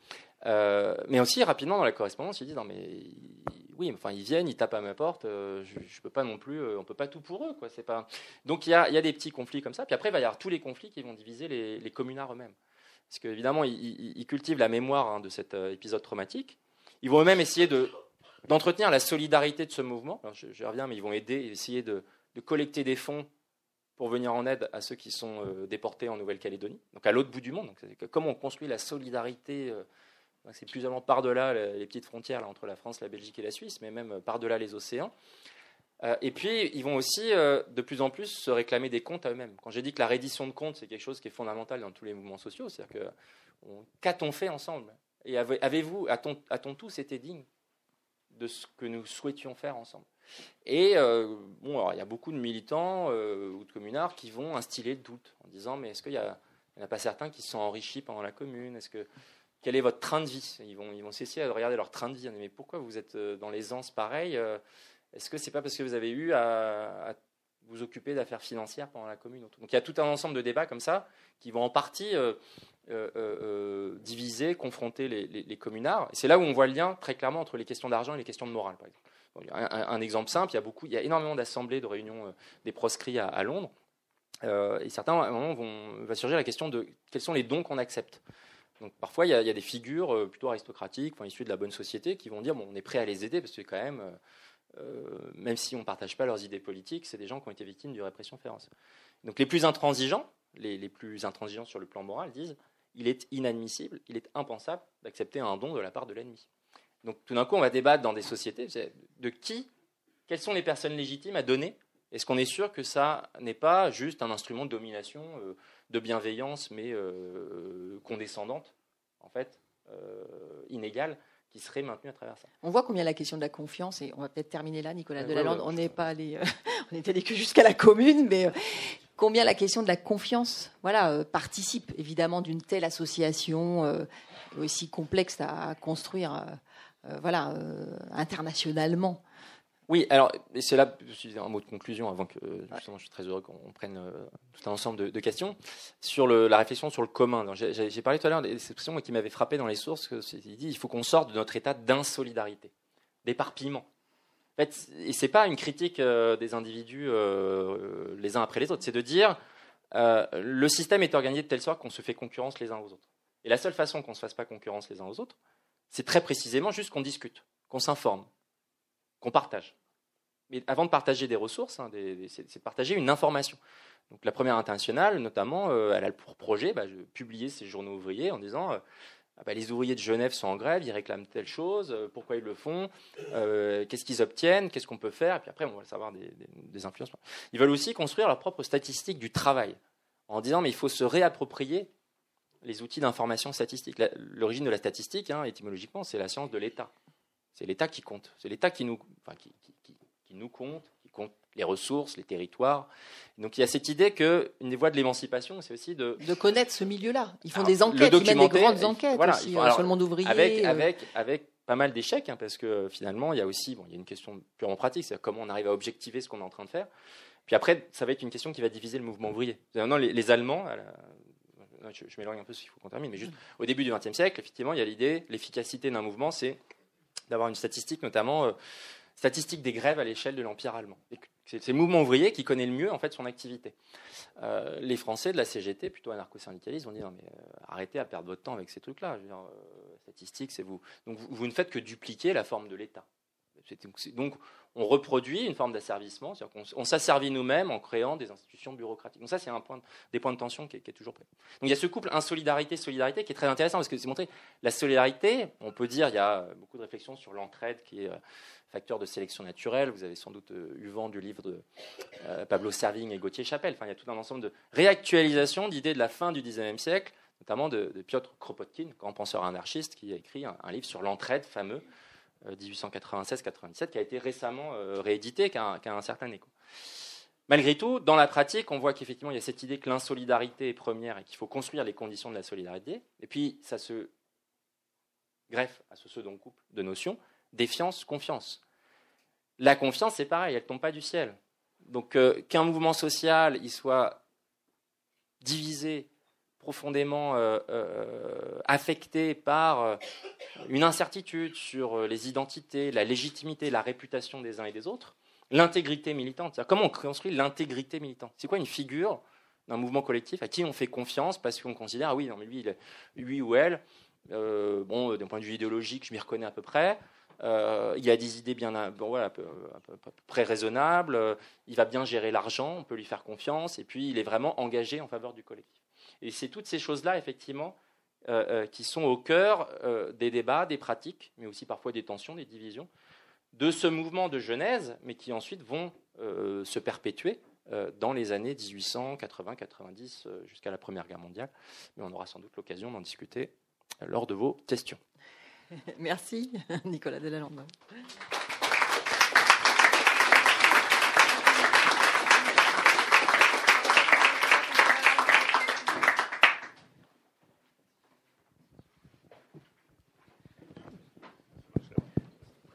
Euh, mais aussi rapidement dans la correspondance, il dit non mais oui, enfin, ils viennent, ils tapent à ma porte. je, ne peux pas non plus, on peut pas tout pour eux, quoi. C'est pas. Donc il y a, y a, des petits conflits comme ça. Puis après, il va y avoir tous les conflits qui vont diviser les, les communards eux-mêmes, parce qu'évidemment, ils, ils, cultivent la mémoire hein, de cet épisode traumatique. Ils vont eux-mêmes essayer de d'entretenir la solidarité de ce mouvement. je, reviens, mais ils vont aider, essayer de, collecter des fonds pour venir en aide à ceux qui sont déportés en Nouvelle-Calédonie, donc à l'autre bout du monde. Comment on construit la solidarité c'est plus ou par-delà les petites frontières entre la France, la Belgique et la Suisse, mais même par-delà les océans. Euh, et puis, ils vont aussi euh, de plus en plus se réclamer des comptes à eux-mêmes. Quand j'ai dit que la reddition de comptes, c'est quelque chose qui est fondamental dans tous les mouvements sociaux, c'est-à-dire que qu'a-t-on fait ensemble? Et avez-vous, a-t-on tous été digne de ce que nous souhaitions faire ensemble. Et euh, bon, il y a beaucoup de militants ou de communards qui vont instiller le doute en disant mais est-ce qu'il n'y en a pas certains qui se sont enrichis pendant la commune? Est-ce que quel est votre train de vie? Ils vont, ils vont s'essayer à regarder leur train de vie. Mais pourquoi vous êtes euh, dans l'aisance pareil euh, Est-ce que c'est pas parce que vous avez eu à, vous occuper d'affaires financières pendant la commune? Donc il y a tout un ensemble de débats comme ça qui vont en partie euh, diviser, confronter les, communards. c'est là où on voit le lien très clairement entre les questions d'argent et les questions de morale, par exemple. un, exemple simple, il y a beaucoup, il y a énormément d'assemblées, de réunions des proscrits à, Londres. et certains, à un moment, vont, va surgir la question de quels sont les dons qu'on accepte. Donc parfois, il y, a, des figures euh, plutôt aristocratiques, enfin, issues de la bonne société, qui vont dire bon, on est prêt à les aider parce que quand même, euh, euh, même si on ne partage pas leurs idées politiques, c'est des gens qui ont été victimes d'une répression féroce. Donc les plus intransigeants, les, plus intransigeants sur le plan moral, disent il est inadmissible, il est impensable d'accepter un don de la part de l'ennemi. Donc tout d'un coup, on va débattre dans des sociétés de qui, quelles sont les personnes légitimes à donner? Est-ce qu'on est sûr que ça n'est pas juste un instrument de domination de bienveillance, mais euh, condescendante, en fait, euh, inégale, qui serait maintenue à travers ça? On voit combien la question de la confiance, et on va peut-être terminer là, Nicolas Delalande, on n'est pas allé, euh, on est allé que jusqu'à la commune, mais combien la question de la confiance voilà, participe évidemment d'une telle association aussi complexe à, construire voilà, internationalement. Oui, alors c'est là un mot de conclusion avant que justement je suis très heureux qu'on prenne euh, tout un ensemble de, questions sur le, la réflexion sur le commun. J'ai parlé tout à l'heure des expressions qui m'avaient frappé dans les sources. Il dit il faut qu'on sorte de notre état d'insolidarité, d'éparpillement. Fait, c'est pas une critique euh, des individus euh, les uns après les autres, c'est de dire le système est organisé de telle sorte qu'on se fait concurrence les uns aux autres. Et la seule façon qu'on ne se fasse pas concurrence les uns aux autres, c'est très précisément juste qu'on discute, qu'on s'informe, qu'on partage. Mais avant de partager des ressources, hein, c'est de partager une information. Donc la première internationale, notamment, euh, elle a pour projet bah, de publier ces journaux ouvriers en disant euh, ah bah, les ouvriers de Genève sont en grève, ils réclament telle chose, euh, pourquoi ils le font, qu'est-ce qu'ils obtiennent, qu'est-ce qu'on peut faire, et puis après on va savoir des, des, influences. Ils veulent aussi construire leur propre statistique du travail en disant mais il faut se réapproprier les outils d'information statistique. L'origine de la statistique, hein, étymologiquement, c'est la science de l'État. C'est l'État qui compte. C'est l'État qui nous, qui, nous compte les ressources, les territoires. Donc il y a cette idée qu'une des voies de l'émancipation, c'est aussi de... De connaître ce milieu-là. Ils font des enquêtes, ils mènent des grandes enquêtes aussi, euh, sur le monde ouvrier. Avec, euh. avec, avec pas mal d'échecs, hein, parce que finalement, il y a aussi bon, il y a une question purement pratique, c'est comment on arrive à objectiver ce qu'on est en train de faire. Puis après, ça va être une question qui va diviser le mouvement ouvrier. Maintenant, les, les Allemands, je, je m'éloigne un peu s'il faut qu'on termine, mais juste au début du XXe siècle, effectivement, il y a l'idée, l'efficacité d'un mouvement, c'est d'avoir une statistique, notamment euh, statistique des grèves à l'échelle de l'Empire allemand. C'est le mouvement ouvrier qui connaît le mieux en fait son activité. Euh, les Français de la CGT, plutôt anarcho-syndicalistes, vont dire mais euh, arrêtez à perdre votre temps avec ces trucs-là. statistiques, c'est vous. Donc vous, ne faites que dupliquer la forme de l'État. Donc on reproduit une forme d'asservissement, c'est-à-dire qu'on s'asservit nous-mêmes en créant des institutions bureaucratiques. Donc ça, c'est un des points de tension qui est, toujours prêt. Donc il y a ce couple insolidarité-solidarité qui est très intéressant parce que c'est montré la solidarité. On peut dire, il y a beaucoup de réflexions sur l'entraide qui est euh, facteur de sélection naturelle. Vous avez sans doute euh, eu vent du livre de euh, Pablo Servigne et Gauthier Chapelle. Enfin, il y a tout un ensemble de réactualisation d'idées de la fin du XIXe siècle, notamment de, Piotr Kropotkin, grand penseur anarchiste, qui a écrit un livre sur l'entraide fameux 1896-97, euh, qui a été récemment euh, réédité, qui a, un, certain écho. Malgré tout, dans la pratique, on voit qu'effectivement, il y a cette idée que l'insolidarité est première et qu'il faut construire les conditions de la solidarité. Et puis, ça se greffe à ce second couple de notions, défiance, confiance. La confiance, c'est pareil, elle ne tombe pas du ciel. Donc, euh, qu'un mouvement social il soit divisé profondément euh, euh, affecté par une incertitude sur les identités, la légitimité, la réputation des uns et des autres, l'intégrité militante. Comment on construit l'intégrité militante C'est quoi une figure d'un mouvement collectif à qui on fait confiance parce qu'on considère, ah oui, lui, ou elle, euh, bon, d'un point de vue idéologique, je m'y reconnais à peu près. Euh, il a des idées bien bon, voilà, à, peu, près raisonnables. il va bien gérer l'argent, on peut lui faire confiance. Et puis, il est vraiment engagé en faveur du collectif. Et c'est toutes ces choses-là, effectivement, euh, qui sont au cœur des débats, des pratiques, mais aussi parfois des tensions, des divisions, de ce mouvement de Genèse, mais qui ensuite vont se perpétuer dans les années 1880-90 jusqu'à la Première Guerre mondiale. Mais on aura sans doute l'occasion d'en discuter lors de vos questions. Merci, Nicolas Delalande.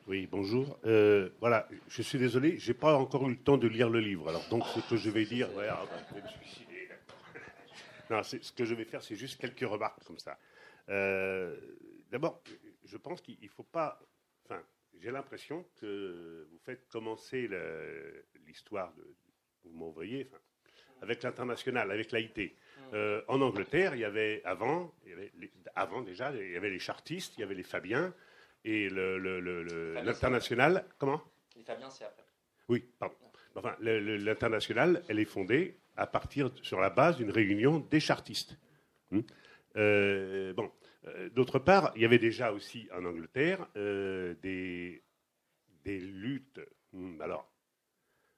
Oui, bonjour. Euh, voilà, je suis désolé, j'ai pas encore eu le temps de lire le livre. Alors donc, ce que je vais dire, voilà, je vais me suicider. Non, ce que je vais faire, c'est juste quelques remarques comme ça. Euh, d'abord, je pense qu'il ne faut pas. Enfin, j'ai l'impression que vous faites commencer l'histoire du mouvement ouvrier avec l'international, avec l'AIT. Euh, en Angleterre, il y avait avant, avant déjà, il y avait les chartistes, il y avait les Fabiens et l'international. Comment? Les Fabiens, c'est après. Oui, pardon. Enfin, l'international, elle est fondée à partir sur la base d'une réunion des chartistes. Hmm. Euh, bon, euh, d'autre part, il y avait déjà aussi en Angleterre euh, des, des, luttes, hmm, alors,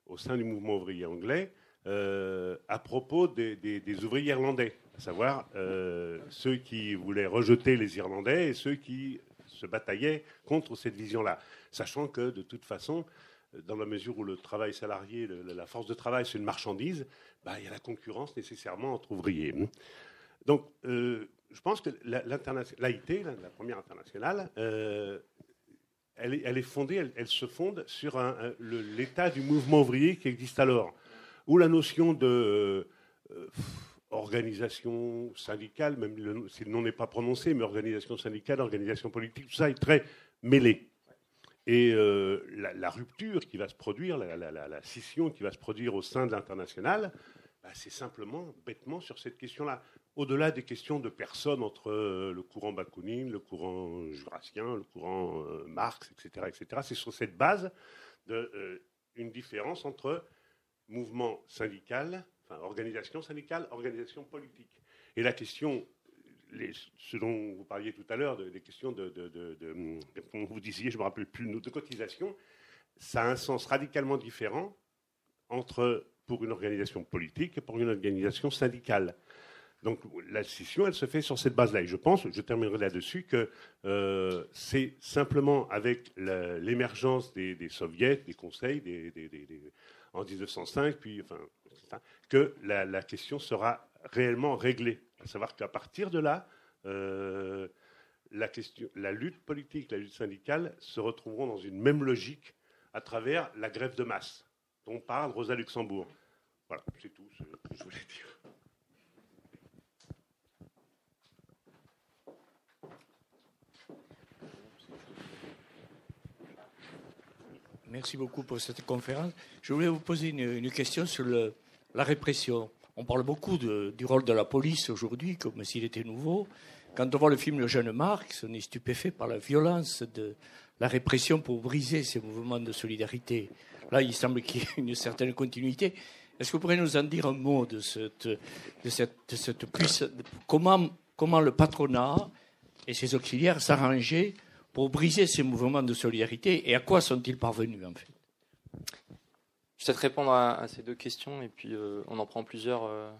au sein du mouvement ouvrier anglais, à propos des, des, ouvriers irlandais, à savoir ceux qui voulaient rejeter les Irlandais et ceux qui se bataillaient contre cette vision-là, sachant que de toute façon, dans la mesure où le travail salarié, la force de travail, c'est une marchandise, bah, il y a la concurrence nécessairement entre ouvriers. Donc, euh, je pense que l'AIT, la, première internationale, euh, elle, est, fondée, elle, se fonde sur l'état du mouvement ouvrier qui existe alors, où la notion de euh, organisation syndicale, même si le nom n'est pas prononcé, mais organisation syndicale, organisation politique, tout ça est très mêlé. Et la, rupture qui va se produire, la, scission qui va se produire au sein de l'international, bah, c'est simplement, bêtement, sur cette question-là au-delà des questions de personnes entre euh, le courant bakounine, le courant jurassien, le courant euh, Marx, etc., etc. C'est sur cette base de, euh, une différence entre mouvement syndical, organisation syndicale, organisation politique. Et la question, les, ce dont vous parliez tout à l'heure, des questions de, de, vous disiez, je ne me rappelle plus, de cotisation, ça a un sens radicalement différent entre pour une organisation politique et pour une organisation syndicale. Donc la scission, elle se fait sur cette base-là. Et je pense, je terminerai là-dessus, que euh, c'est simplement avec l'émergence des, soviets, des conseils, en 1905, puis, enfin, que la, question sera réellement réglée. À savoir qu'à partir de là, euh, la, lutte politique, la lutte syndicale se retrouveront dans une même logique à travers la grève de masse dont parle Rosa Luxembourg. Voilà, c'est tout ce que je voulais dire. Merci beaucoup pour cette conférence. Je voulais vous poser une, question sur la répression. On parle beaucoup du rôle de la police aujourd'hui, comme s'il était nouveau. Quand on voit le film Le jeune Marx, on est stupéfait par la violence de la répression pour briser ces mouvements de solidarité. Là, il semble qu'il y ait une certaine continuité. Est-ce que vous pourriez nous en dire un mot de cette, puissance comment, comment le patronat et ses auxiliaires s'arrangeaient pour briser ces mouvements de solidarité et à quoi sont-ils parvenus en fait? Vais peut-être répondre à, ces deux questions et puis euh, on en prend plusieurs. Euh,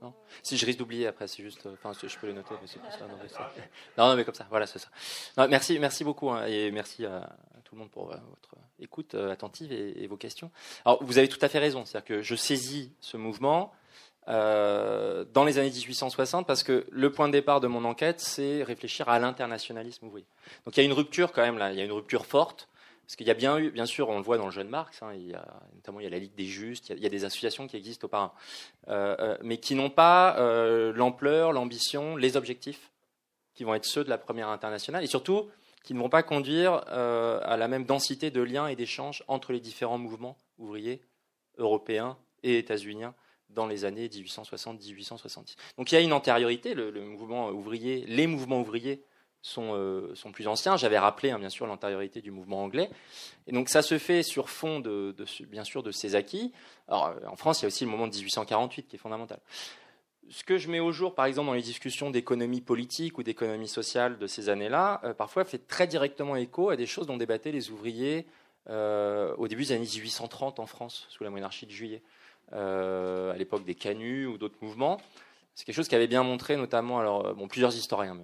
non? Si je risque d'oublier après, c'est juste. Euh, enfin, je peux les noter, mais c'est ça. Non, non, mais comme ça, voilà, c'est ça. merci, merci beaucoup hein, et merci à, tout le monde pour votre écoute attentive et, et, vos questions. Alors, vous avez tout à fait raison, c'est-à-dire que je saisis ce mouvement euh, dans les années 1860 parce que le point de départ de mon enquête, c'est réfléchir à l'internationalisme ouvrier. Donc il y a une rupture quand même là, il y a une rupture forte. Parce qu'il y a bien eu, bien sûr, on le voit dans le jeune Marx, hein, il y a, notamment il y a la Ligue des Justes, il y a, des associations qui existent auparavant, euh, euh, mais qui n'ont pas l'ampleur, l'ambition, les objectifs qui vont être ceux de la première internationale. Et surtout, qui ne vont pas conduire euh, à la même densité de liens et d'échanges entre les différents mouvements ouvriers européens et états-uniens dans les années 1860-1870. Donc il y a une antériorité, les mouvements ouvriers sont, euh, sont plus anciens. J'avais rappelé hein, bien sûr l'antériorité du mouvement anglais. Et donc ça se fait sur fond bien sûr de ces acquis. Alors en France, il y a aussi le moment de 1848 qui est fondamental ce que je mets au jour, par exemple, dans les discussions d'économie politique ou d'économie sociale de ces années-là, euh, parfois fait très directement écho à des choses dont débattaient les ouvriers euh, au début des années 1830 en France, sous la monarchie de Juillet, euh, à l'époque des canuts ou d'autres mouvements. C'est quelque chose qui avait bien montré, notamment, alors, bon, plusieurs historiens,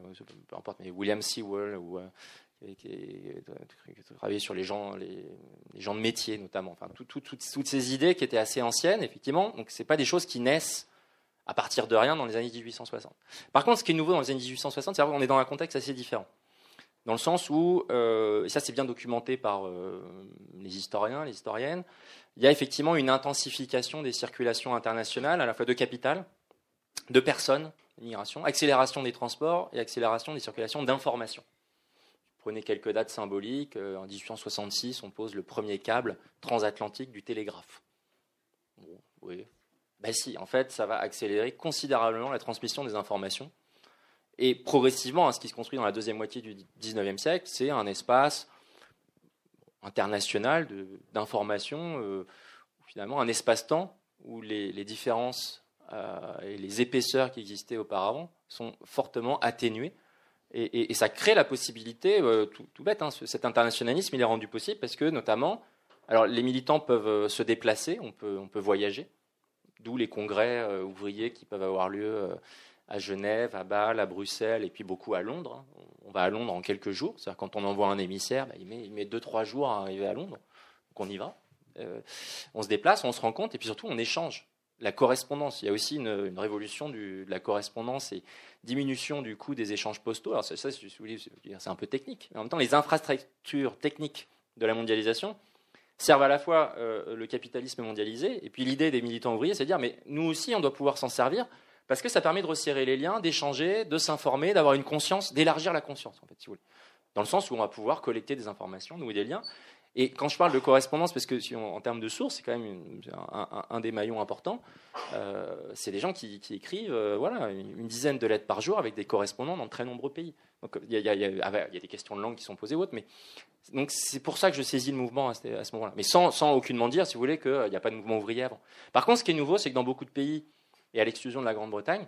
peu importe, mais William Sewell, ou, qui, a travaillé sur les gens, les, gens de métier, notamment. Enfin, toutes ces idées qui étaient assez anciennes, effectivement. Donc, ce pas des choses qui naissent à partir de rien dans les années 1860. Par contre, ce qui est nouveau dans les années 1860, c'est qu'on est dans un contexte assez différent. Dans le sens où, euh, et ça c'est bien documenté par euh, les historiens, les historiennes, il y a effectivement une intensification des circulations internationales, à la fois de capital, de personnes, migration, accélération des transports et accélération des circulations d'informations. Prenez quelques dates symboliques. Euh, en 1866, on pose le premier câble transatlantique du télégraphe. Oui, ben si, en fait, ça va accélérer considérablement la transmission des informations. Et progressivement, hein, ce qui se construit dans la deuxième moitié du XIXe siècle, c'est un espace international d'information, euh, finalement un espace-temps où les, différences et les épaisseurs qui existaient auparavant sont fortement atténuées. Et, ça crée la possibilité, euh, tout, bête, hein, cet internationalisme, il est rendu possible parce que notamment, alors les militants peuvent se déplacer, on peut, on peut voyager, D'où les congrès euh, ouvriers qui peuvent avoir lieu euh, à Genève, à Bâle, à Bruxelles et puis beaucoup à Londres. Hein. On va à Londres en quelques jours. C'est-à-dire quand on envoie un émissaire, bah, il, met, il met deux, trois jours à arriver à Londres. Donc on y va. Euh, on se déplace, on se rend compte et puis surtout on échange. La correspondance, il y a aussi une, révolution de la correspondance et diminution du coût des échanges postaux. Alors ça, c'est un peu technique. Mais en même temps, les infrastructures techniques de la mondialisation servent à la fois euh, le capitalisme mondialisé, et puis l'idée des militants ouvriers, c'est de dire, mais nous aussi, on doit pouvoir s'en servir, parce que ça permet de resserrer les liens, d'échanger, de s'informer, d'avoir une conscience, d'élargir la conscience, en fait, si vous voulez. Dans le sens où on va pouvoir collecter des informations, nouer des liens. Et quand je parle de correspondance, parce que en termes de sources, c'est quand même un, des maillons importants, euh, c'est des gens qui, écrivent euh, voilà, une, dizaine de lettres par jour avec des correspondants dans de très nombreux pays. Il y, a des questions de langue qui sont posées ou autres, mais donc c'est pour ça que je saisis le mouvement à ce, moment-là. Mais sans, sans, aucunement dire, si vous voulez, qu'il n'y a pas de mouvement ouvrier avant. Par contre, ce qui est nouveau, c'est que dans beaucoup de pays, et à l'exclusion de la Grande-Bretagne,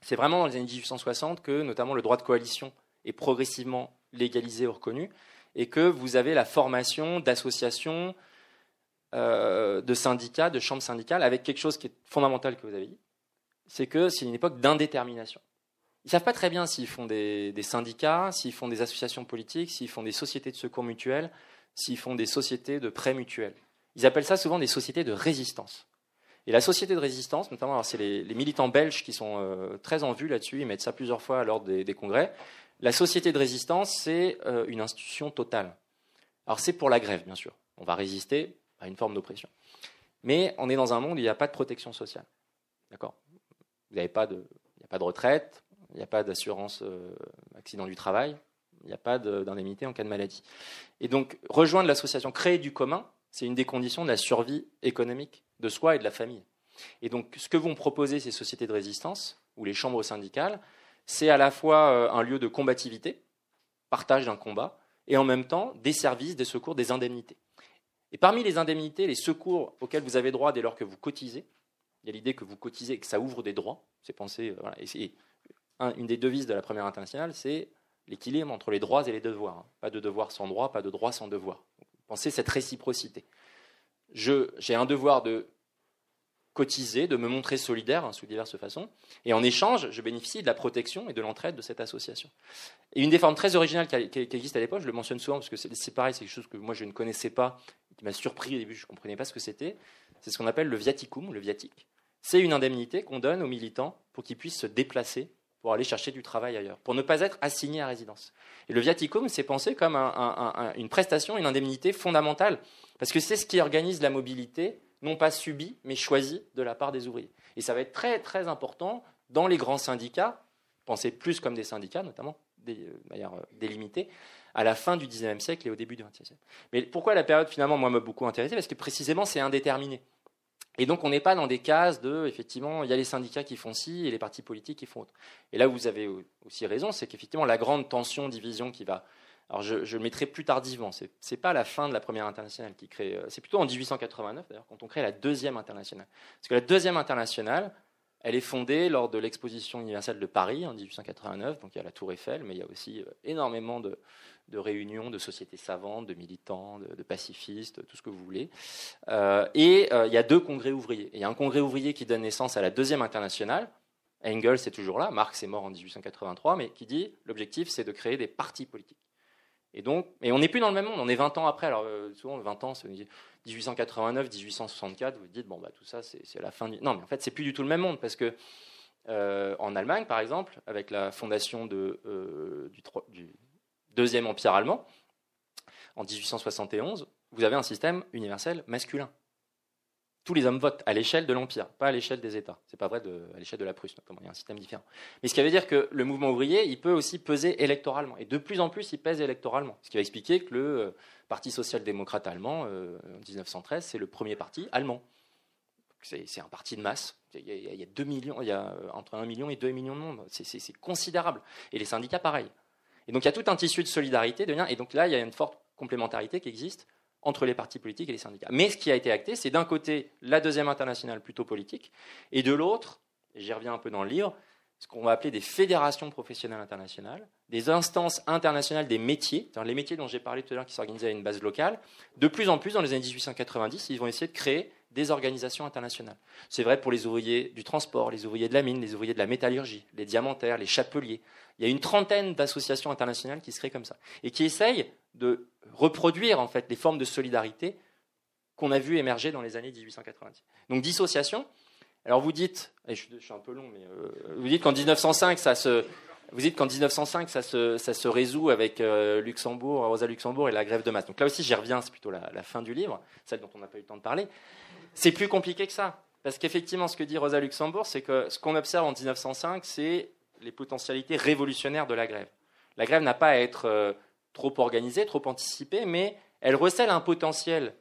c'est vraiment dans les années 1860 que notamment le droit de coalition est progressivement légalisé ou reconnu, et que vous avez la formation d'associations, euh, de syndicats, de chambres syndicales, avec quelque chose qui est fondamental que vous avez dit, c'est que c'est une époque d'indétermination. Ils ne savent pas très bien s'ils font des, syndicats, s'ils font des associations politiques, s'ils font des sociétés de secours mutuels, s'ils font des sociétés de prêts mutuels. Ils appellent ça souvent des sociétés de résistance. Et la société de résistance, notamment, c'est les, militants belges qui sont euh, très en vue là-dessus, ils mettent ça plusieurs fois l'ordre des, congrès. La société de résistance, c'est euh, une institution totale. Alors c'est pour la grève, bien sûr. On va résister à une forme d'oppression. Mais on est dans un monde où il n'y a pas de protection sociale. D'accord? Il n'y a pas de retraite, il n'y a pas d'assurance euh, accident du travail, il n'y a pas d'indemnité en cas de maladie. Et donc, rejoindre l'association, créer du commun, c'est une des conditions de la survie économique de soi et de la famille. Et donc, ce que vont proposer ces sociétés de résistance, ou les chambres syndicales, c'est à la fois euh, un lieu de combativité, partage d'un combat, et en même temps des services, des secours, des indemnités. Et parmi les indemnités, les secours auxquels vous avez droit dès lors que vous cotisez, il y a l'idée que vous cotisez et que ça ouvre des droits. C'est pensé, euh, voilà, et, une des devises de la première internationale, c'est l'équilibre entre les droits et les devoirs. Hein. Pas de devoir sans droit, pas de droit sans devoir. Pensez cette réciprocité. J'ai un devoir de cotiser, de me montrer solidaire hein, sous diverses façons, et en échange, je bénéficie de la protection et de l'entraide de cette association. Et une des formes très originales qui, existe à l'époque, je le mentionne souvent parce que c'est pareil, c'est quelque chose que moi je ne connaissais pas, qui m'a surpris au début, je ne comprenais pas ce que c'était, c'est ce qu'on appelle le viaticum, le viatique. C'est une indemnité qu'on donne aux militants pour qu'ils puissent se déplacer pour aller chercher du travail ailleurs, pour ne pas être assigné à résidence. Et le viaticum, c'est pensé comme une prestation, une indemnité fondamentale, parce que c'est ce qui organise la mobilité, non pas subie, mais choisie de la part des ouvriers. Et ça va être très très important dans les grands syndicats, pensés plus comme des syndicats, notamment manière délimitée à la fin du XIXe siècle et au début du XXe siècle. Mais pourquoi la période finalement moi m'a beaucoup intéressé? Parce que précisément c'est indéterminé. Et donc, on n'est pas dans des cases de, effectivement, il y a les syndicats qui font ci et les partis politiques qui font autre. Et là, vous avez aussi raison, c'est qu'effectivement, la grande tension, division qui va. Alors, je, le mettrai plus tardivement. Ce n'est pas la fin de la première internationale qui crée. Euh, c'est plutôt en 1889, d'ailleurs, quand on crée la deuxième internationale. Parce que la deuxième internationale, elle est fondée lors de l'exposition universelle de Paris en 1889. Donc, il y a la Tour Eiffel, mais il y a aussi euh, énormément de, réunions de sociétés savantes, de militants, de, pacifistes, tout ce que vous voulez. Euh, et il y a deux congrès ouvriers. il y a un congrès ouvrier qui donne naissance à la deuxième internationale. Engels est toujours là, Marx est mort en 1883, mais qui dit l'objectif c'est de créer des partis politiques. Et donc, et on n'est plus dans le même monde, on est 20 ans après. Alors euh, souvent 20 ans, c'est 1889, 1864. Vous dites bon bah tout ça c'est la fin du. Non, mais en fait c'est plus du tout le même monde parce que en Allemagne par exemple, avec la fondation du, du Deuxième Empire allemand, en 1871, vous avez un système universel masculin. Tous les hommes votent à l'échelle de l'Empire, pas à l'échelle des États. C'est pas vrai à l'échelle de la Prusse, notamment. Il y a un système différent. Mais ce qui veut dire que le mouvement ouvrier, il peut aussi peser électoralement. Et de plus en plus, il pèse électoralement. Ce qui va expliquer que le euh, Parti social-démocrate allemand, euh, en 1913, c'est le premier parti allemand. C'est un parti de masse. Il y, a, 2 millions, il y a euh, entre 1 million et 2 millions de monde. C'est considérable. Et les syndicats, pareil. Et donc il y a tout un tissu de solidarité, de lien, et donc là il y a une forte complémentarité qui existe entre les partis politiques et les syndicats. Mais ce qui a été acté, c'est d'un côté la deuxième internationale plutôt politique, et de l'autre, j'y reviens un peu dans le livre, ce qu'on va appeler des fédérations professionnelles internationales, des instances internationales des métiers, les métiers dont j'ai parlé tout à l'heure qui s'organisaient à une base locale. De plus en plus, dans les années 1890, ils vont essayer de créer des organisations internationales. C'est vrai pour les ouvriers du transport, les ouvriers de la mine, les ouvriers de la métallurgie, les diamantaires, les chapeliers. Il y a une trentaine d'associations internationales qui se créent comme ça et qui essayent de reproduire en fait les formes de solidarité qu'on a vu émerger dans les années 1890. Donc dissociation. Alors vous dites, et je, suis un peu long, mais euh, vous dites qu'en 1905 ça se, vous dites qu'en 1905 ça se, ça se résout avec euh, Luxembourg, Rosa Luxembourg et la grève de masse. Donc là aussi j'y reviens, c'est plutôt la, fin du livre, celle dont on n'a pas eu le temps de parler. C'est plus compliqué que ça. Parce qu'effectivement, ce que dit Rosa Luxembourg, c'est que ce qu'on observe en 1905, c'est les potentialités révolutionnaires de la grève. La grève n'a pas à être euh, trop organisée, trop anticipée, mais elle recèle un potentiel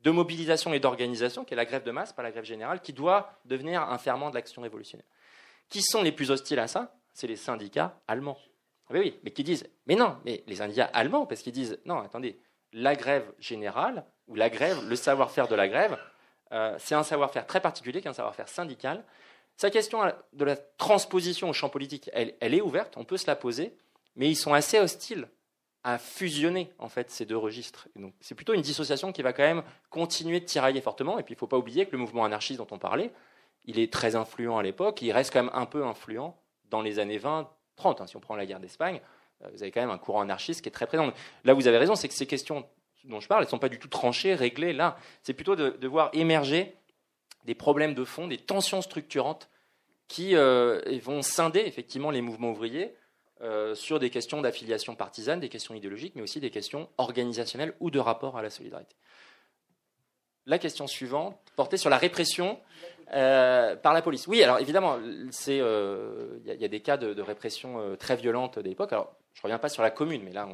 de mobilisation et d'organisation, qui est la grève de masse, pas la grève générale, qui doit devenir un ferment de l'action révolutionnaire. Qui sont les plus hostiles à ça? C'est les syndicats allemands. Oui, oui, mais qui disent, mais non, mais les syndicats allemands, parce qu'ils disent, non, attendez, la grève générale, ou la grève, le savoir-faire de la grève, euh, c'est un savoir-faire très particulier, qui est un savoir-faire syndical. Sa question de la transposition au champ politique, elle, est ouverte, on peut se la poser, mais ils sont assez hostiles à fusionner en fait ces deux registres. donc c'est plutôt une dissociation qui va quand même continuer de tirailler fortement. Et puis il ne faut pas oublier que le mouvement anarchiste dont on parlait, il est très influent à l'époque, il reste quand même un peu influent dans les années 20, 30. Hein. si on prend la guerre d'Espagne, euh, vous avez quand même un courant anarchiste qui est très présent. Là, vous avez raison, c'est que ces questions dont je parle, elles ne sont pas du tout tranchées, réglées là. C'est plutôt de, voir émerger des problèmes de fond, des tensions structurantes qui euh, vont scinder effectivement les mouvements ouvriers euh, sur des questions d'affiliation partisane, des questions idéologiques, mais aussi des questions organisationnelles ou de rapport à la solidarité. La question suivante portait sur la répression euh, par la police. Oui, alors évidemment, il y, a des cas de, répression très violente d'époque. Alors, je ne reviens pas sur la commune, mais là,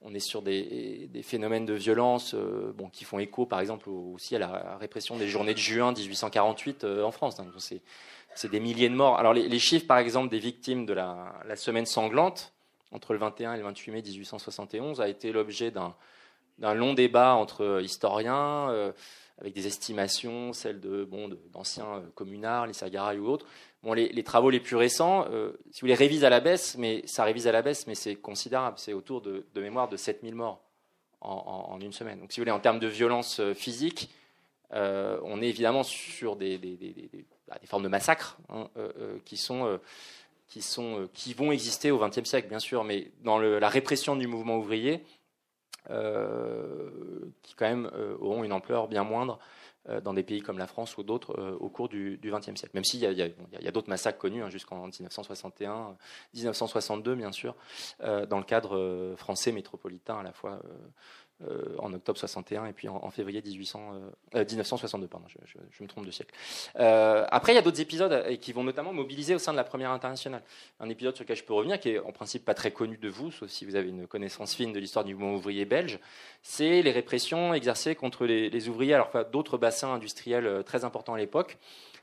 on, est sur des, phénomènes de violence euh, bon, qui font écho, par exemple, aussi à la répression des journées de juin 1848 euh, en France. C'est des milliers de morts. Alors, les, chiffres, par exemple, des victimes de la, semaine sanglante, entre le 21 et le 28 mai 1871, a été l'objet d'un long débat entre historiens, euh, avec des estimations, celles de bon, d'anciens communards, les Sagaray ou autres, Bon, les, travaux les plus récents, euh, si vous les révisent à la baisse, mais ça révise à la baisse, mais c'est considérable. C'est autour de, mémoire de 7000 morts en, une semaine. Donc, si vous voulez, en termes de violence euh, physique, euh, on est évidemment sur des, bah, formes de massacres hein, qui, sont, qui, sont, qui vont exister au XXe siècle, bien sûr, mais dans la répression du mouvement ouvrier, qui quand même auront une ampleur bien moindre euh, dans des pays comme la France ou d'autres euh, au cours du XXe siècle. Même s'il y a, d'autres massacres connus hein, jusqu'en 1961, 1962 bien sûr, euh, dans le cadre français métropolitain à la fois euh, en octobre 61 et puis en, février 1800, 1962. Euh, pardon, je, me trompe de siècle. Euh, après, il y a d'autres épisodes qui vont notamment mobiliser au sein de la Première Internationale. Un épisode sur lequel je peux revenir, qui est en principe pas très connu de vous, sauf si vous avez une connaissance fine de l'histoire du mouvement ouvrier belge, c'est les répressions exercées contre les, ouvriers, alors d'autres bassins industriels très importants à l'époque,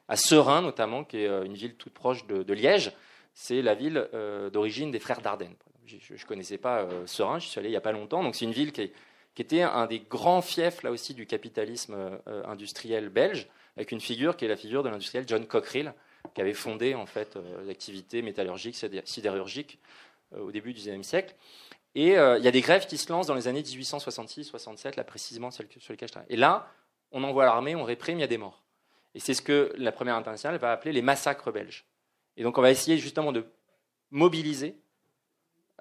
à Serein notamment, qui est une ville toute proche de, Liège. C'est la ville d'origine des frères Dardenne. Je ne connaissais pas Serein, je suis allé il n'y a pas longtemps, donc c'est une ville qui est qui était un des grands fiefs là aussi du capitalisme euh, industriel belge, avec une figure qui est la figure de l'industriel John Cockerill, qui avait fondé en fait euh, l'activité métallurgique, sidérurgique euh, au début du XIXe siècle. Et il y a des grèves qui se lancent dans les années 1866-67, là précisément sur lesquelles je travaille. Et là, on envoie l'armée, on réprime, il y a des morts. Et c'est ce que la première internationale va appeler les massacres belges. Et donc on va essayer justement de mobiliser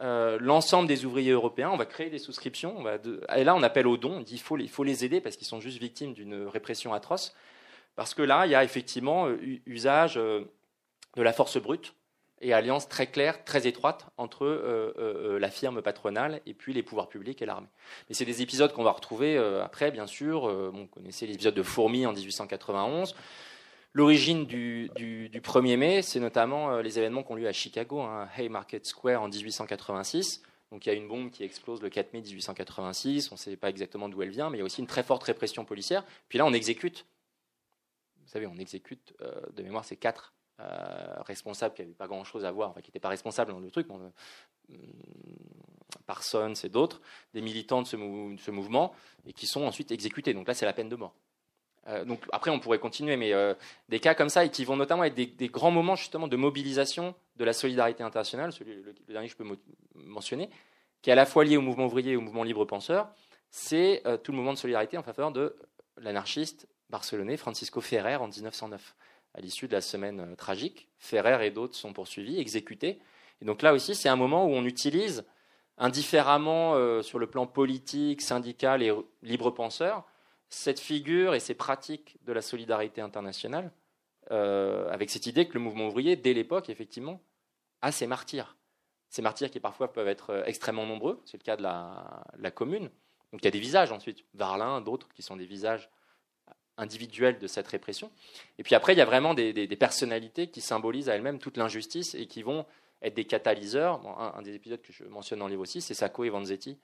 euh, l'ensemble des ouvriers européens, on va créer des souscriptions, et là on appelle aux dons, on dit qu'il faut, les aider parce qu'ils sont juste victimes d'une répression atroce, parce que là il y a effectivement euh, usage euh, de la force brute et alliance très claire, très étroite entre la firme patronale et puis les pouvoirs publics et l'armée. Mais c'est des épisodes qu'on va retrouver après, bien sûr, vous connaissez l'épisode de Fourmi en 1891, L'origine du, 1er mai, c'est notamment euh, les événements qui ont lieu à Chicago, hein, Haymarket Square en 1886. Donc il y a une bombe qui explose le 4 mai 1886, on ne sait pas exactement d'où elle vient, mais il y a aussi une très forte répression policière. Puis là, on exécute, vous savez, on exécute, euh, de mémoire, c'est quatre euh, responsables qui n'avaient pas grand-chose à voir, enfin, qui n'étaient pas responsables dans le truc, bon, Parsons et d'autres, des militants de ce, mouvement, et qui sont ensuite exécutés. Donc là, c'est la peine de mort. Euh, donc après, on pourrait continuer, mais euh, des cas comme ça, et qui vont notamment être des, grands moments justement de mobilisation de la solidarité internationale, celui, le, dernier que je peux mentionner, qui est à la fois lié au mouvement ouvrier et au mouvement libre penseur, c'est euh, tout le mouvement de solidarité en faveur de l'anarchiste barcelonais Francisco Ferrer en 1909. À l'issue de la semaine tragique, Ferrer et d'autres sont poursuivis, exécutés. Et donc là aussi, c'est un moment où on utilise indifféremment sur le plan politique, syndical et libre penseur, cette figure et ces pratiques de la solidarité internationale, euh, avec cette idée que le mouvement ouvrier, dès l'époque, effectivement, a ses martyrs. Ces martyrs qui parfois peuvent être euh, extrêmement nombreux, c'est le cas de la, commune. Donc il y a des visages ensuite, Varlin, d'autres qui sont des visages individuels de cette répression. Et puis après, il y a vraiment des, personnalités qui symbolisent à elles-mêmes toute l'injustice et qui vont être des catalyseurs. un, des épisodes que je mentionne dans le livre aussi, c'est Sacco et Vanzetti,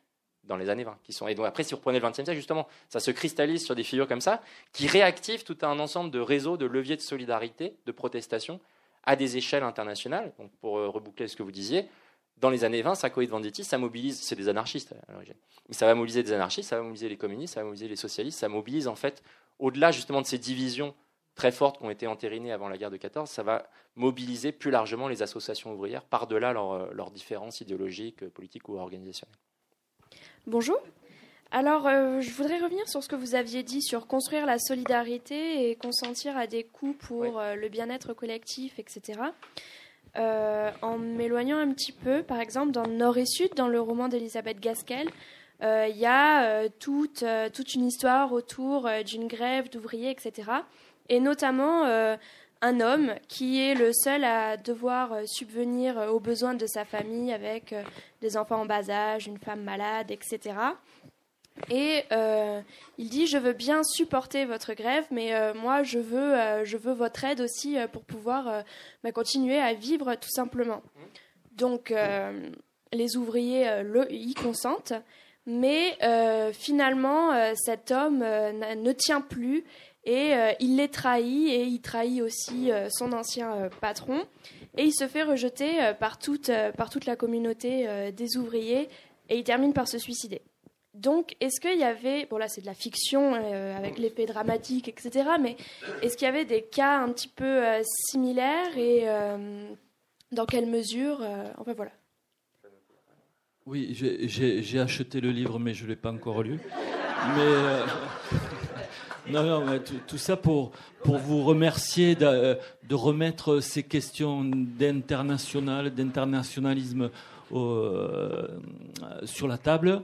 dans les années 20. Qui sont, et donc après, si vous reprenez le 20e siècle, justement, ça se cristallise sur des figures comme ça, qui réactivent tout un ensemble de réseaux, de leviers de solidarité, de protestation, à des échelles internationales. Donc pour euh, reboucler ce que vous disiez, dans les années 20, Sacco et Venditti, ça mobilise, c'est des anarchistes à l'origine, mais ça va mobiliser des anarchistes, ça va mobiliser les communistes, ça va mobiliser les socialistes, ça mobilise en fait, au-delà justement de ces divisions très fortes qui ont été entérinées avant la guerre de 14, ça va mobiliser plus largement les associations ouvrières par-delà leurs leur différences idéologiques, politiques ou organisationnelles. Bonjour. Alors, euh, je voudrais revenir sur ce que vous aviez dit sur construire la solidarité et consentir à des coûts pour euh, le bien-être collectif, etc. Euh, en m'éloignant un petit peu, par exemple, dans Nord et Sud, dans le roman d'Elisabeth Gaskell, il y a toute, toute une histoire autour d'une grève d'ouvriers, etc. Et notamment un homme qui est le seul à devoir euh, subvenir euh, aux besoins de sa famille avec euh, des enfants en bas âge, une femme malade, etc. Et il dit je veux bien supporter votre grève, mais moi je veux je veux votre aide aussi pour pouvoir bah, continuer à vivre tout simplement. Donc les ouvriers y consentent, mais finalement cet homme ne tient plus et euh, il les trahit et il trahit aussi euh, son ancien euh, patron et il se fait rejeter par toute, par toute la communauté des ouvriers et il termine par se suicider. Donc, est-ce qu'il y avait, bon là c'est de la fiction avec l'effet dramatique, etc., mais est-ce qu'il y avait des cas un petit peu similaires et dans quelle mesure Enfin voilà. Oui, j'ai acheté le livre, mais je ne l'ai pas encore lu. Mais. Non, non, mais tout, ça pour, pour vous remercier de, de remettre ces questions d'international, d'internationalisme euh, sur la table.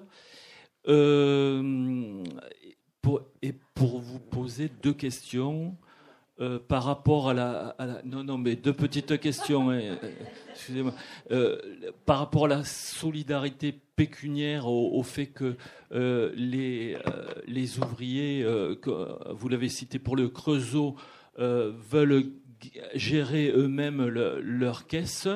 Euh, pour, et pour vous poser deux questions. euh, par rapport à la, Non, non, mais deux petites questions. Euh, excusez-moi. Euh, par rapport à la solidarité pécuniaire, au, fait que les, les ouvriers, que vous l'avez cité pour le Creusot, veulent gérer eux-mêmes leur caisse,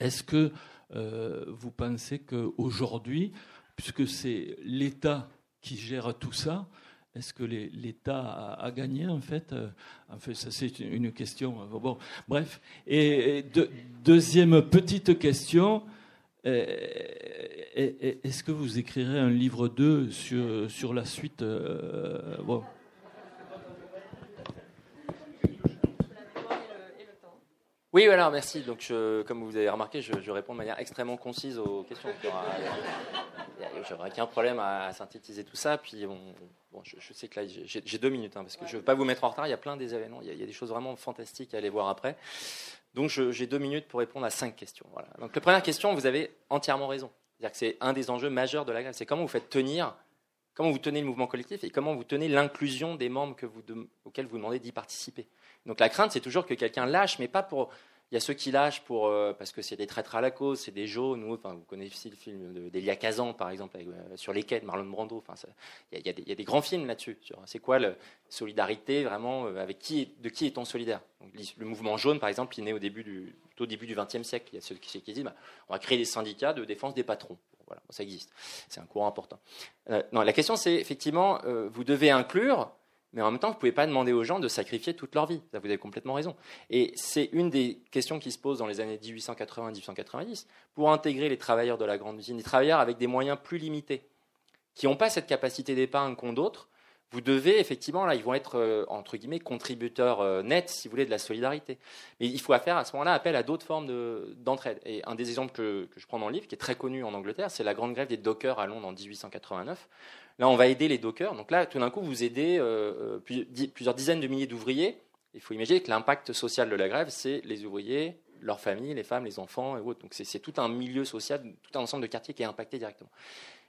est-ce que vous pensez qu'aujourd'hui, puisque c'est l'État qui gère tout ça, est-ce que l'État a, gagné en fait euh, En fait, ça c'est une question. Euh, bref. Et deuxième petite question. Euh, est-ce que vous écrirez un livre 2 sur, sur la suite bon. Oui, voilà, merci. Donc, comme vous avez remarqué, je, réponds de manière extrêmement concise aux questions. J'aurais qu'un problème à, synthétiser tout ça. Puis, bon, je, sais que là, j'ai deux minutes, hein, parce que je ne veux pas vous mettre en retard. Il y a plein des événements. Il y, a, des choses vraiment fantastiques à aller voir après. Donc, j'ai deux minutes pour répondre à cinq questions. Donc, la première question, vous avez entièrement raison. C'est-à-dire que c'est un des enjeux majeurs de la grève. C'est comment vous faites tenir, comment vous tenez le mouvement collectif et comment vous tenez l'inclusion des membres que vous, auxquels vous demandez d'y participer. Donc la crainte, c'est toujours que quelqu'un lâche, mais pas pour. Il y a ceux qui lâchent pour, euh, parce que c'est des traîtres à la cause, c'est des jaunes. Vous connaissez le film d'Elia Kazan, par exemple, euh, sur les quais de Marlon Brando. Il y, y, a des grands films là-dessus. C'est quoi la solidarité vraiment euh, avec qui, De qui est-on solidaire? Le mouvement jaune, par exemple, il est né au début du, au début du XXe siècle. Il y a ceux qui, disent bah, on va créer des syndicats de défense des patrons. Voilà, ça existe. C'est un courant important. non, la question, c'est effectivement, vous devez inclure mais en même temps, vous ne pouvez pas demander aux gens de sacrifier toute leur vie. Vous avez complètement raison. Et c'est une des questions qui se posent dans les années 1880-1890 pour intégrer les travailleurs de la grande usine, des travailleurs avec des moyens plus limités, qui n'ont pas cette capacité d'épargne qu'ont d'autres. Vous devez effectivement, là, ils vont être euh, entre guillemets contributeurs euh, nets, si vous voulez, de la solidarité. Mais il faut faire à ce moment-là appel à d'autres formes d'entraide. et un des exemples que, je prends dans le livre, qui est très connu en Angleterre, c'est la grande grève des dockers à Londres en 1889 Là, on va aider les dockers. Donc là, tout d'un coup, vous aidez euh, plusieurs dizaines de milliers d'ouvriers. Il faut imaginer que l'impact social de la grève, c'est les ouvriers, leurs familles, les femmes, les enfants et autres. Donc c'est tout un milieu social, tout un ensemble de quartiers qui est impacté directement.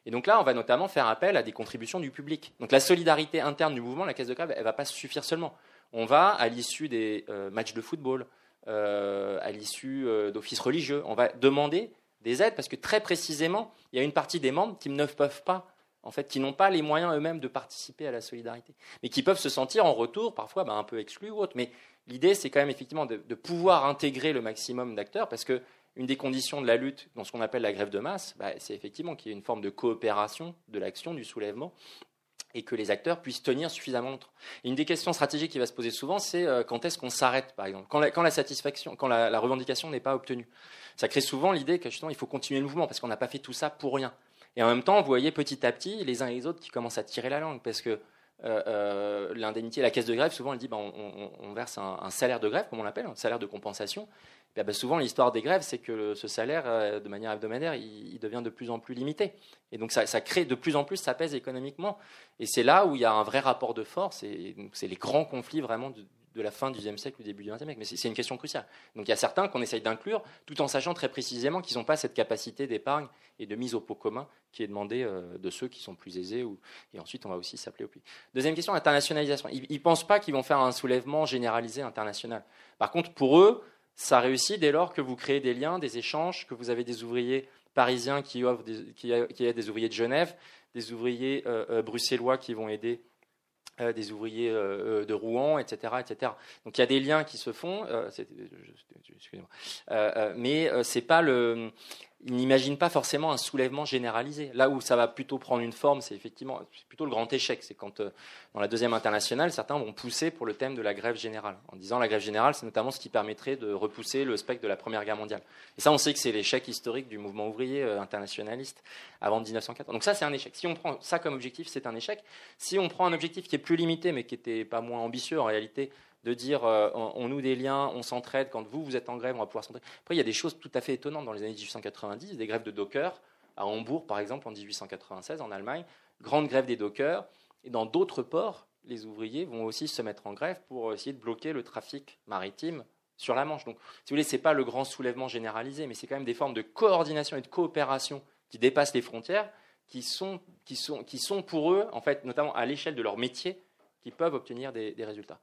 Et donc là, on va notamment faire appel à des contributions du public. Donc la solidarité interne du mouvement, la caisse de grève, elle ne va pas suffire seulement. On va, à l'issue des euh, matchs de football, à l'issue d'offices religieux, on va demander des aides parce que très précisément, il y a une partie des membres qui ne peuvent pas en fait, qui n'ont pas les moyens eux-mêmes de participer à la solidarité, mais qui peuvent se sentir en retour parfois bah, un peu exclus ou autre. Mais l'idée, c'est quand même effectivement de, pouvoir intégrer le maximum d'acteurs, parce que une des conditions de la lutte dans ce qu'on appelle la grève de masse, bah, c'est effectivement qu'il y ait une forme de coopération de l'action, du soulèvement, et que les acteurs puissent tenir suffisamment longtemps. une des questions stratégiques qui va se poser souvent, c'est euh, quand est-ce qu'on s'arrête, par exemple, quand la, satisfaction, quand la, la revendication n'est pas obtenue? Ça crée souvent l'idée que justement il faut continuer le mouvement parce qu'on n'a pas fait tout ça pour rien. Et en même temps, vous voyez petit à petit les uns et les autres qui commencent à tirer la langue parce que euh, euh, l'indemnité, la caisse de grève, souvent elle dit ben, on, verse un, salaire de grève, comme on l'appelle, un salaire de compensation. Ben, souvent, l'histoire des grèves, c'est que ce salaire, euh, de manière hebdomadaire, il, devient de plus en plus limité. Et donc, ça, crée de plus en plus, ça pèse économiquement. Et c'est là où il y a un vrai rapport de force. Et c'est les grands conflits vraiment de la fin du XIe siècle ou début du XXe siècle. Mais c'est une question cruciale. Donc il y a certains qu'on essaye d'inclure, tout en sachant très précisément qu'ils n'ont pas cette capacité d'épargne et de mise au pot commun qui est demandée euh, de ceux qui sont plus aisés. Et ensuite, on va aussi s'appeler au plus. Deuxième question, internationalisation. Ils ne pensent pas qu'ils vont faire un soulèvement généralisé international. Par contre, pour eux, ça réussit dès lors que vous créez des liens, des échanges, que vous avez des ouvriers parisiens qui, offrent qui, aident des ouvriers de Genève, des ouvriers euh, euh, bruxellois qui vont aider euh, des ouvriers euh, euh, de Rouen, etc., etc. Donc il y a des liens qui se font, mais c'est pas le, il n'imagine pas forcément un soulèvement généralisé. Là où ça va plutôt prendre une forme, c'est effectivement plutôt le grand échec. C'est quand, euh, dans la deuxième internationale, certains vont pousser pour le thème de la grève générale, en disant la grève générale, c'est notamment ce qui permettrait de repousser le spectre de la Première Guerre mondiale. Et ça, on sait que c'est l'échec historique du mouvement ouvrier euh, internationaliste avant 1914. Donc ça, c'est un échec. Si on prend ça comme objectif, c'est un échec. Si on prend un objectif qui est plus limité, mais qui n'était pas moins ambitieux en réalité, de dire euh, on, noue des liens, on s'entraide, quand vous, vous êtes en grève, on va pouvoir s'entraider. Après, il y a des choses tout à fait étonnantes dans les années 1890, des grèves de dockers, à Hambourg par exemple en 1896 en Allemagne, grande grève des dockers, et dans d'autres ports, les ouvriers vont aussi se mettre en grève pour essayer de bloquer le trafic maritime sur la Manche. Donc, si vous voulez, ce n'est pas le grand soulèvement généralisé, mais c'est quand même des formes de coordination et de coopération qui dépassent les frontières, qui sont, qui sont, qui sont pour eux, en fait, notamment à l'échelle de leur métier, qui peuvent obtenir des résultats.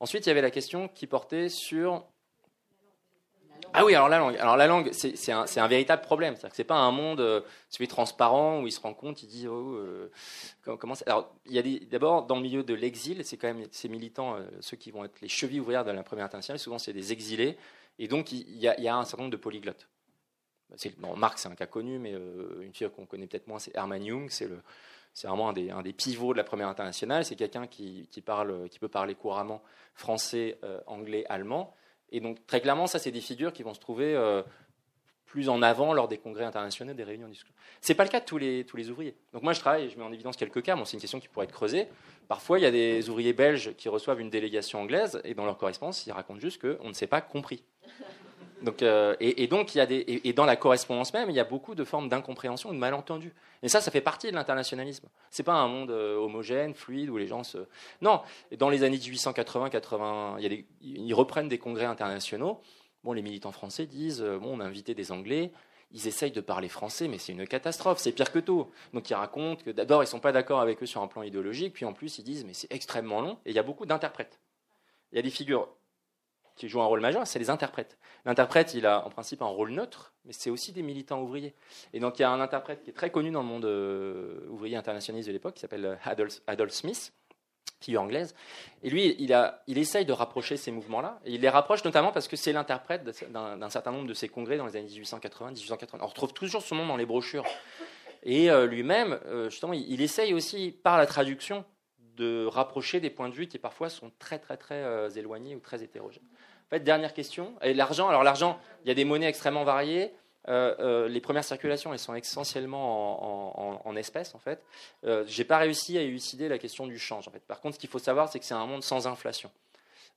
Ensuite, il y avait la question qui portait sur ah oui, alors la langue. Alors la langue, c'est un, véritable problème. C'est-à-dire que c'est pas un monde euh, transparent où il se rend compte, il dit oh, euh, comment. Alors il y a d'abord dans le milieu de l'exil, c'est quand même ces militants, euh, ceux qui vont être les chevilles ouvrières de la première internationale. Souvent c'est des exilés, et donc il y, a, un certain nombre de polyglottes. Bon, Marx c'est un cas connu, mais une figure qu'on connaît peut-être moins, c'est Hermann Jung. C'est le c'est vraiment un des, un des, pivots de la première internationale. C'est quelqu'un qui, qui, qui peut parler couramment français, anglais, allemand. Et donc, très clairement, ça, c'est des figures qui vont se trouver euh, plus en avant lors des congrès internationaux, des réunions Ce n'est pas le cas de tous les, tous les ouvriers. Donc, moi, je travaille et je mets en évidence quelques cas. Bon, c'est une question qui pourrait être creusée. Parfois, il y a des ouvriers belges qui reçoivent une délégation anglaise et dans leur correspondance, ils racontent juste qu'on ne s'est pas compris. Donc, euh, et, donc, il y a des, et, dans la correspondance même, il y a beaucoup de formes d'incompréhension de malentendus. Et ça, ça fait partie de l'internationalisme. C'est pas un monde euh, homogène, fluide, où les gens se. Non, dans les années 1880, 80, il ils reprennent des congrès internationaux. Bon, les militants français disent euh, bon, on a invité des Anglais. Ils essayent de parler français, mais c'est une catastrophe, c'est pire que tout. Donc ils racontent que d'abord ils sont pas d'accord avec eux sur un plan idéologique, puis en plus ils disent mais c'est extrêmement long, et il y a beaucoup d'interprètes. Il y a des figures qui jouent un rôle majeur, c'est les interprètes. L'interprète, il a en principe un rôle neutre, mais c'est aussi des militants ouvriers. Et donc il y a un interprète qui est très connu dans le monde euh, ouvrier internationaliste de l'époque, qui s'appelle euh, Adolf, Smith, figure anglaise. Et lui, il, essaye de rapprocher ces mouvements-là. Il les rapproche notamment parce que c'est l'interprète d'un certain nombre de ces congrès dans les années 1880, 1880. On retrouve toujours son nom dans les brochures. Et euh, lui-même, justement, il, essaye aussi, par la traduction, de rapprocher des points de vue qui parfois sont très très très éloignés ou très hétérogènes. En fait, dernière question. L'argent, alors l'argent, il y a des monnaies extrêmement variées. Euh, euh, les premières circulations, elles sont essentiellement en, espèces, en fait. Euh, pas réussi à élucider la question du change, en fait. Par contre, ce qu'il faut savoir, c'est que c'est un monde sans inflation.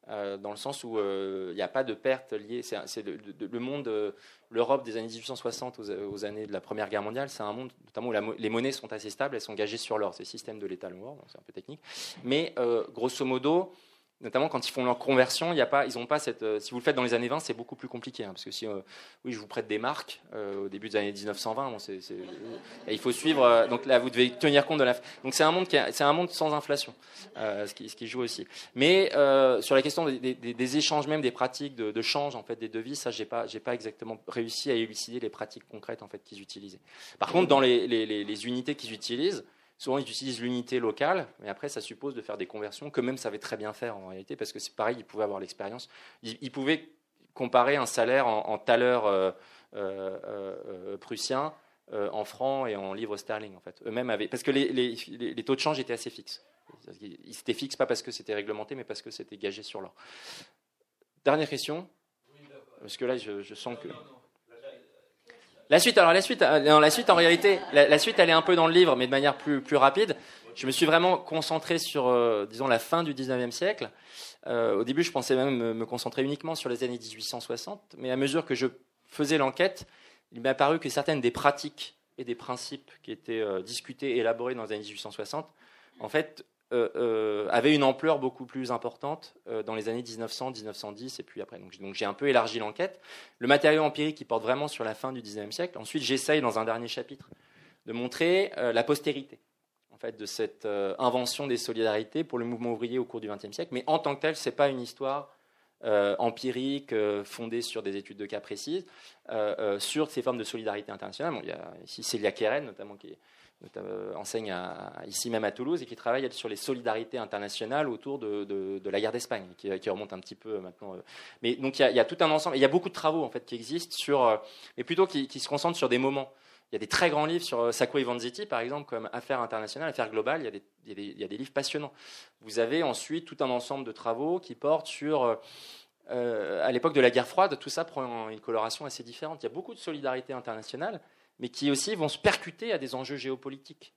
Dans le sens où il n'y a pas de perte liée. C'est le, monde, l'Europe des années 1860 aux, années de la Première Guerre mondiale, c'est un monde notamment où les monnaies sont assez stables, elles sont gagées sur l'or. C'est le système de l'état noir, c'est un peu technique. Mais grosso modo, notamment quand ils font leur conversion, y a pas, ils ont pas cette. Euh, si vous le faites dans les années 20, c'est beaucoup plus compliqué, hein, parce que si, euh, oui, je vous prête des marques euh, au début des années 1920, bon, c'est, il faut suivre. donc là, vous devez tenir compte de la. Donc c'est un monde un monde sans inflation, ce qui, ce, qui, joue aussi. Mais sur la question des, des, des, échanges, même des pratiques de, de, change en fait des devises, ça, j'ai pas, pas exactement réussi à élucider les pratiques concrètes en fait qu'ils utilisaient. Par contre, dans les, les, les unités qu'ils utilisent. Souvent, ils utilisent l'unité locale, mais après, ça suppose de faire des conversions, que même savaient très bien faire en réalité, parce que c'est pareil, ils pouvaient avoir l'expérience. Ils, pouvaient comparer un salaire en, en euh, euh, euh, prussien en francs et en livres sterling, en fait. Eux-mêmes avaient. Parce que les, les, taux de change étaient assez fixes. Ils étaient fixes pas parce que c'était réglementé, mais parce que c'était gagé sur l'or. Dernière question. Parce que là, je, je sens que. La suite, alors la suite, euh, la suite en réalité, la, suite elle est un peu dans le livre, mais de manière plus, plus rapide. Je me suis vraiment concentré sur, euh, disons, la fin du 19e siècle. Euh, au début, je pensais même me, concentrer uniquement sur les années 1860, mais à mesure que je faisais l'enquête, il m'est apparu que certaines des pratiques et des principes qui étaient discutés et élaborés dans les années 1860, en fait, euh, euh, avait une ampleur beaucoup plus importante euh, dans les années 1900, 1910 et puis après. Donc, j'ai un peu élargi l'enquête. Le matériau empirique qui porte vraiment sur la fin du XIXe siècle. Ensuite, j'essaye dans un dernier chapitre de montrer la postérité en fait de cette invention des solidarités pour le mouvement ouvrier au cours du XXe siècle. Mais en tant que tel, c'est pas une histoire empirique fondée sur des études de cas précises sur ces formes de solidarité internationale. il y a ici Célia Keren notamment qui est euh, enseigne ici même à Toulouse et qui travaille sur les solidarités internationales autour de, la guerre d'Espagne, qui, remonte un petit peu maintenant. Euh. Mais donc il y, a, tout un ensemble, il y a beaucoup de travaux en fait qui existent sur, euh, mais plutôt qui, se concentrent sur des moments. Il y a des très grands livres sur Sacco et Vanzetti, par exemple, comme Affaires internationales, Affaires globales. Il y, a des, il y, a des, livres passionnants. Vous avez ensuite tout un ensemble de travaux qui portent sur à l'époque de la guerre froide, tout ça prend une coloration assez différente. Il y a beaucoup de solidarité internationale, mais qui aussi vont se percuter à des enjeux géopolitiques.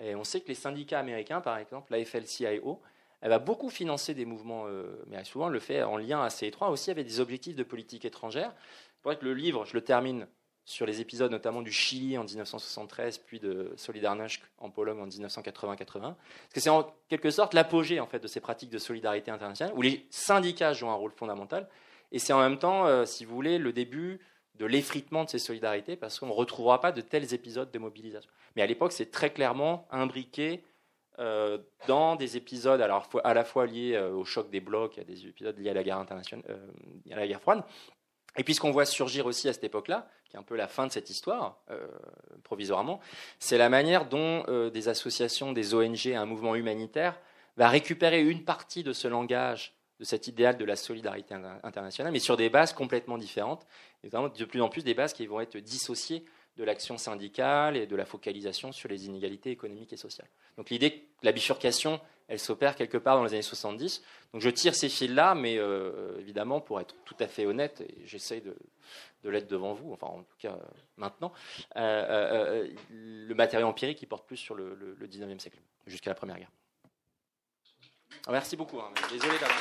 Et on sait que les syndicats américains, par exemple, la FLCIO, elle va beaucoup financer des mouvements, euh, mais souvent le fait en lien assez étroit aussi avec des objectifs de politique étrangère. Pour que le livre, je le termine sur les épisodes notamment du Chili en 1973, puis de Solidarność en Pologne en 1980-80, parce que c'est en quelque sorte l'apogée en fait de ces pratiques de solidarité internationale où les syndicats jouent un rôle fondamental, et c'est en même temps, euh, si vous voulez, le début de l'effritement de ces solidarités parce qu'on ne retrouvera pas de tels épisodes de mobilisation. Mais à l'époque, c'est très clairement imbriqué dans des épisodes alors, à la fois liés au choc des blocs, à des épisodes liés à la guerre internationale, à la guerre froide, et puis ce qu'on voit surgir aussi à cette époque-là, qui est un peu la fin de cette histoire, euh, provisoirement, c'est la manière dont euh, des associations, des ONG, un mouvement humanitaire va récupérer une partie de ce langage, de cet idéal de la solidarité internationale, mais sur des bases complètement différentes, et de plus en plus des bases qui vont être dissociées de l'action syndicale et de la focalisation sur les inégalités économiques et sociales. Donc l'idée la bifurcation, elle s'opère quelque part dans les années 70. Donc je tire ces fils-là, mais euh, évidemment, pour être tout à fait honnête, et j'essaye de, l'être devant vous, enfin en tout cas maintenant, euh, euh, le matériau empirique, il porte plus sur le, 19e siècle, jusqu'à la Première Guerre. Merci beaucoup. Hein. Désolé d'avoir...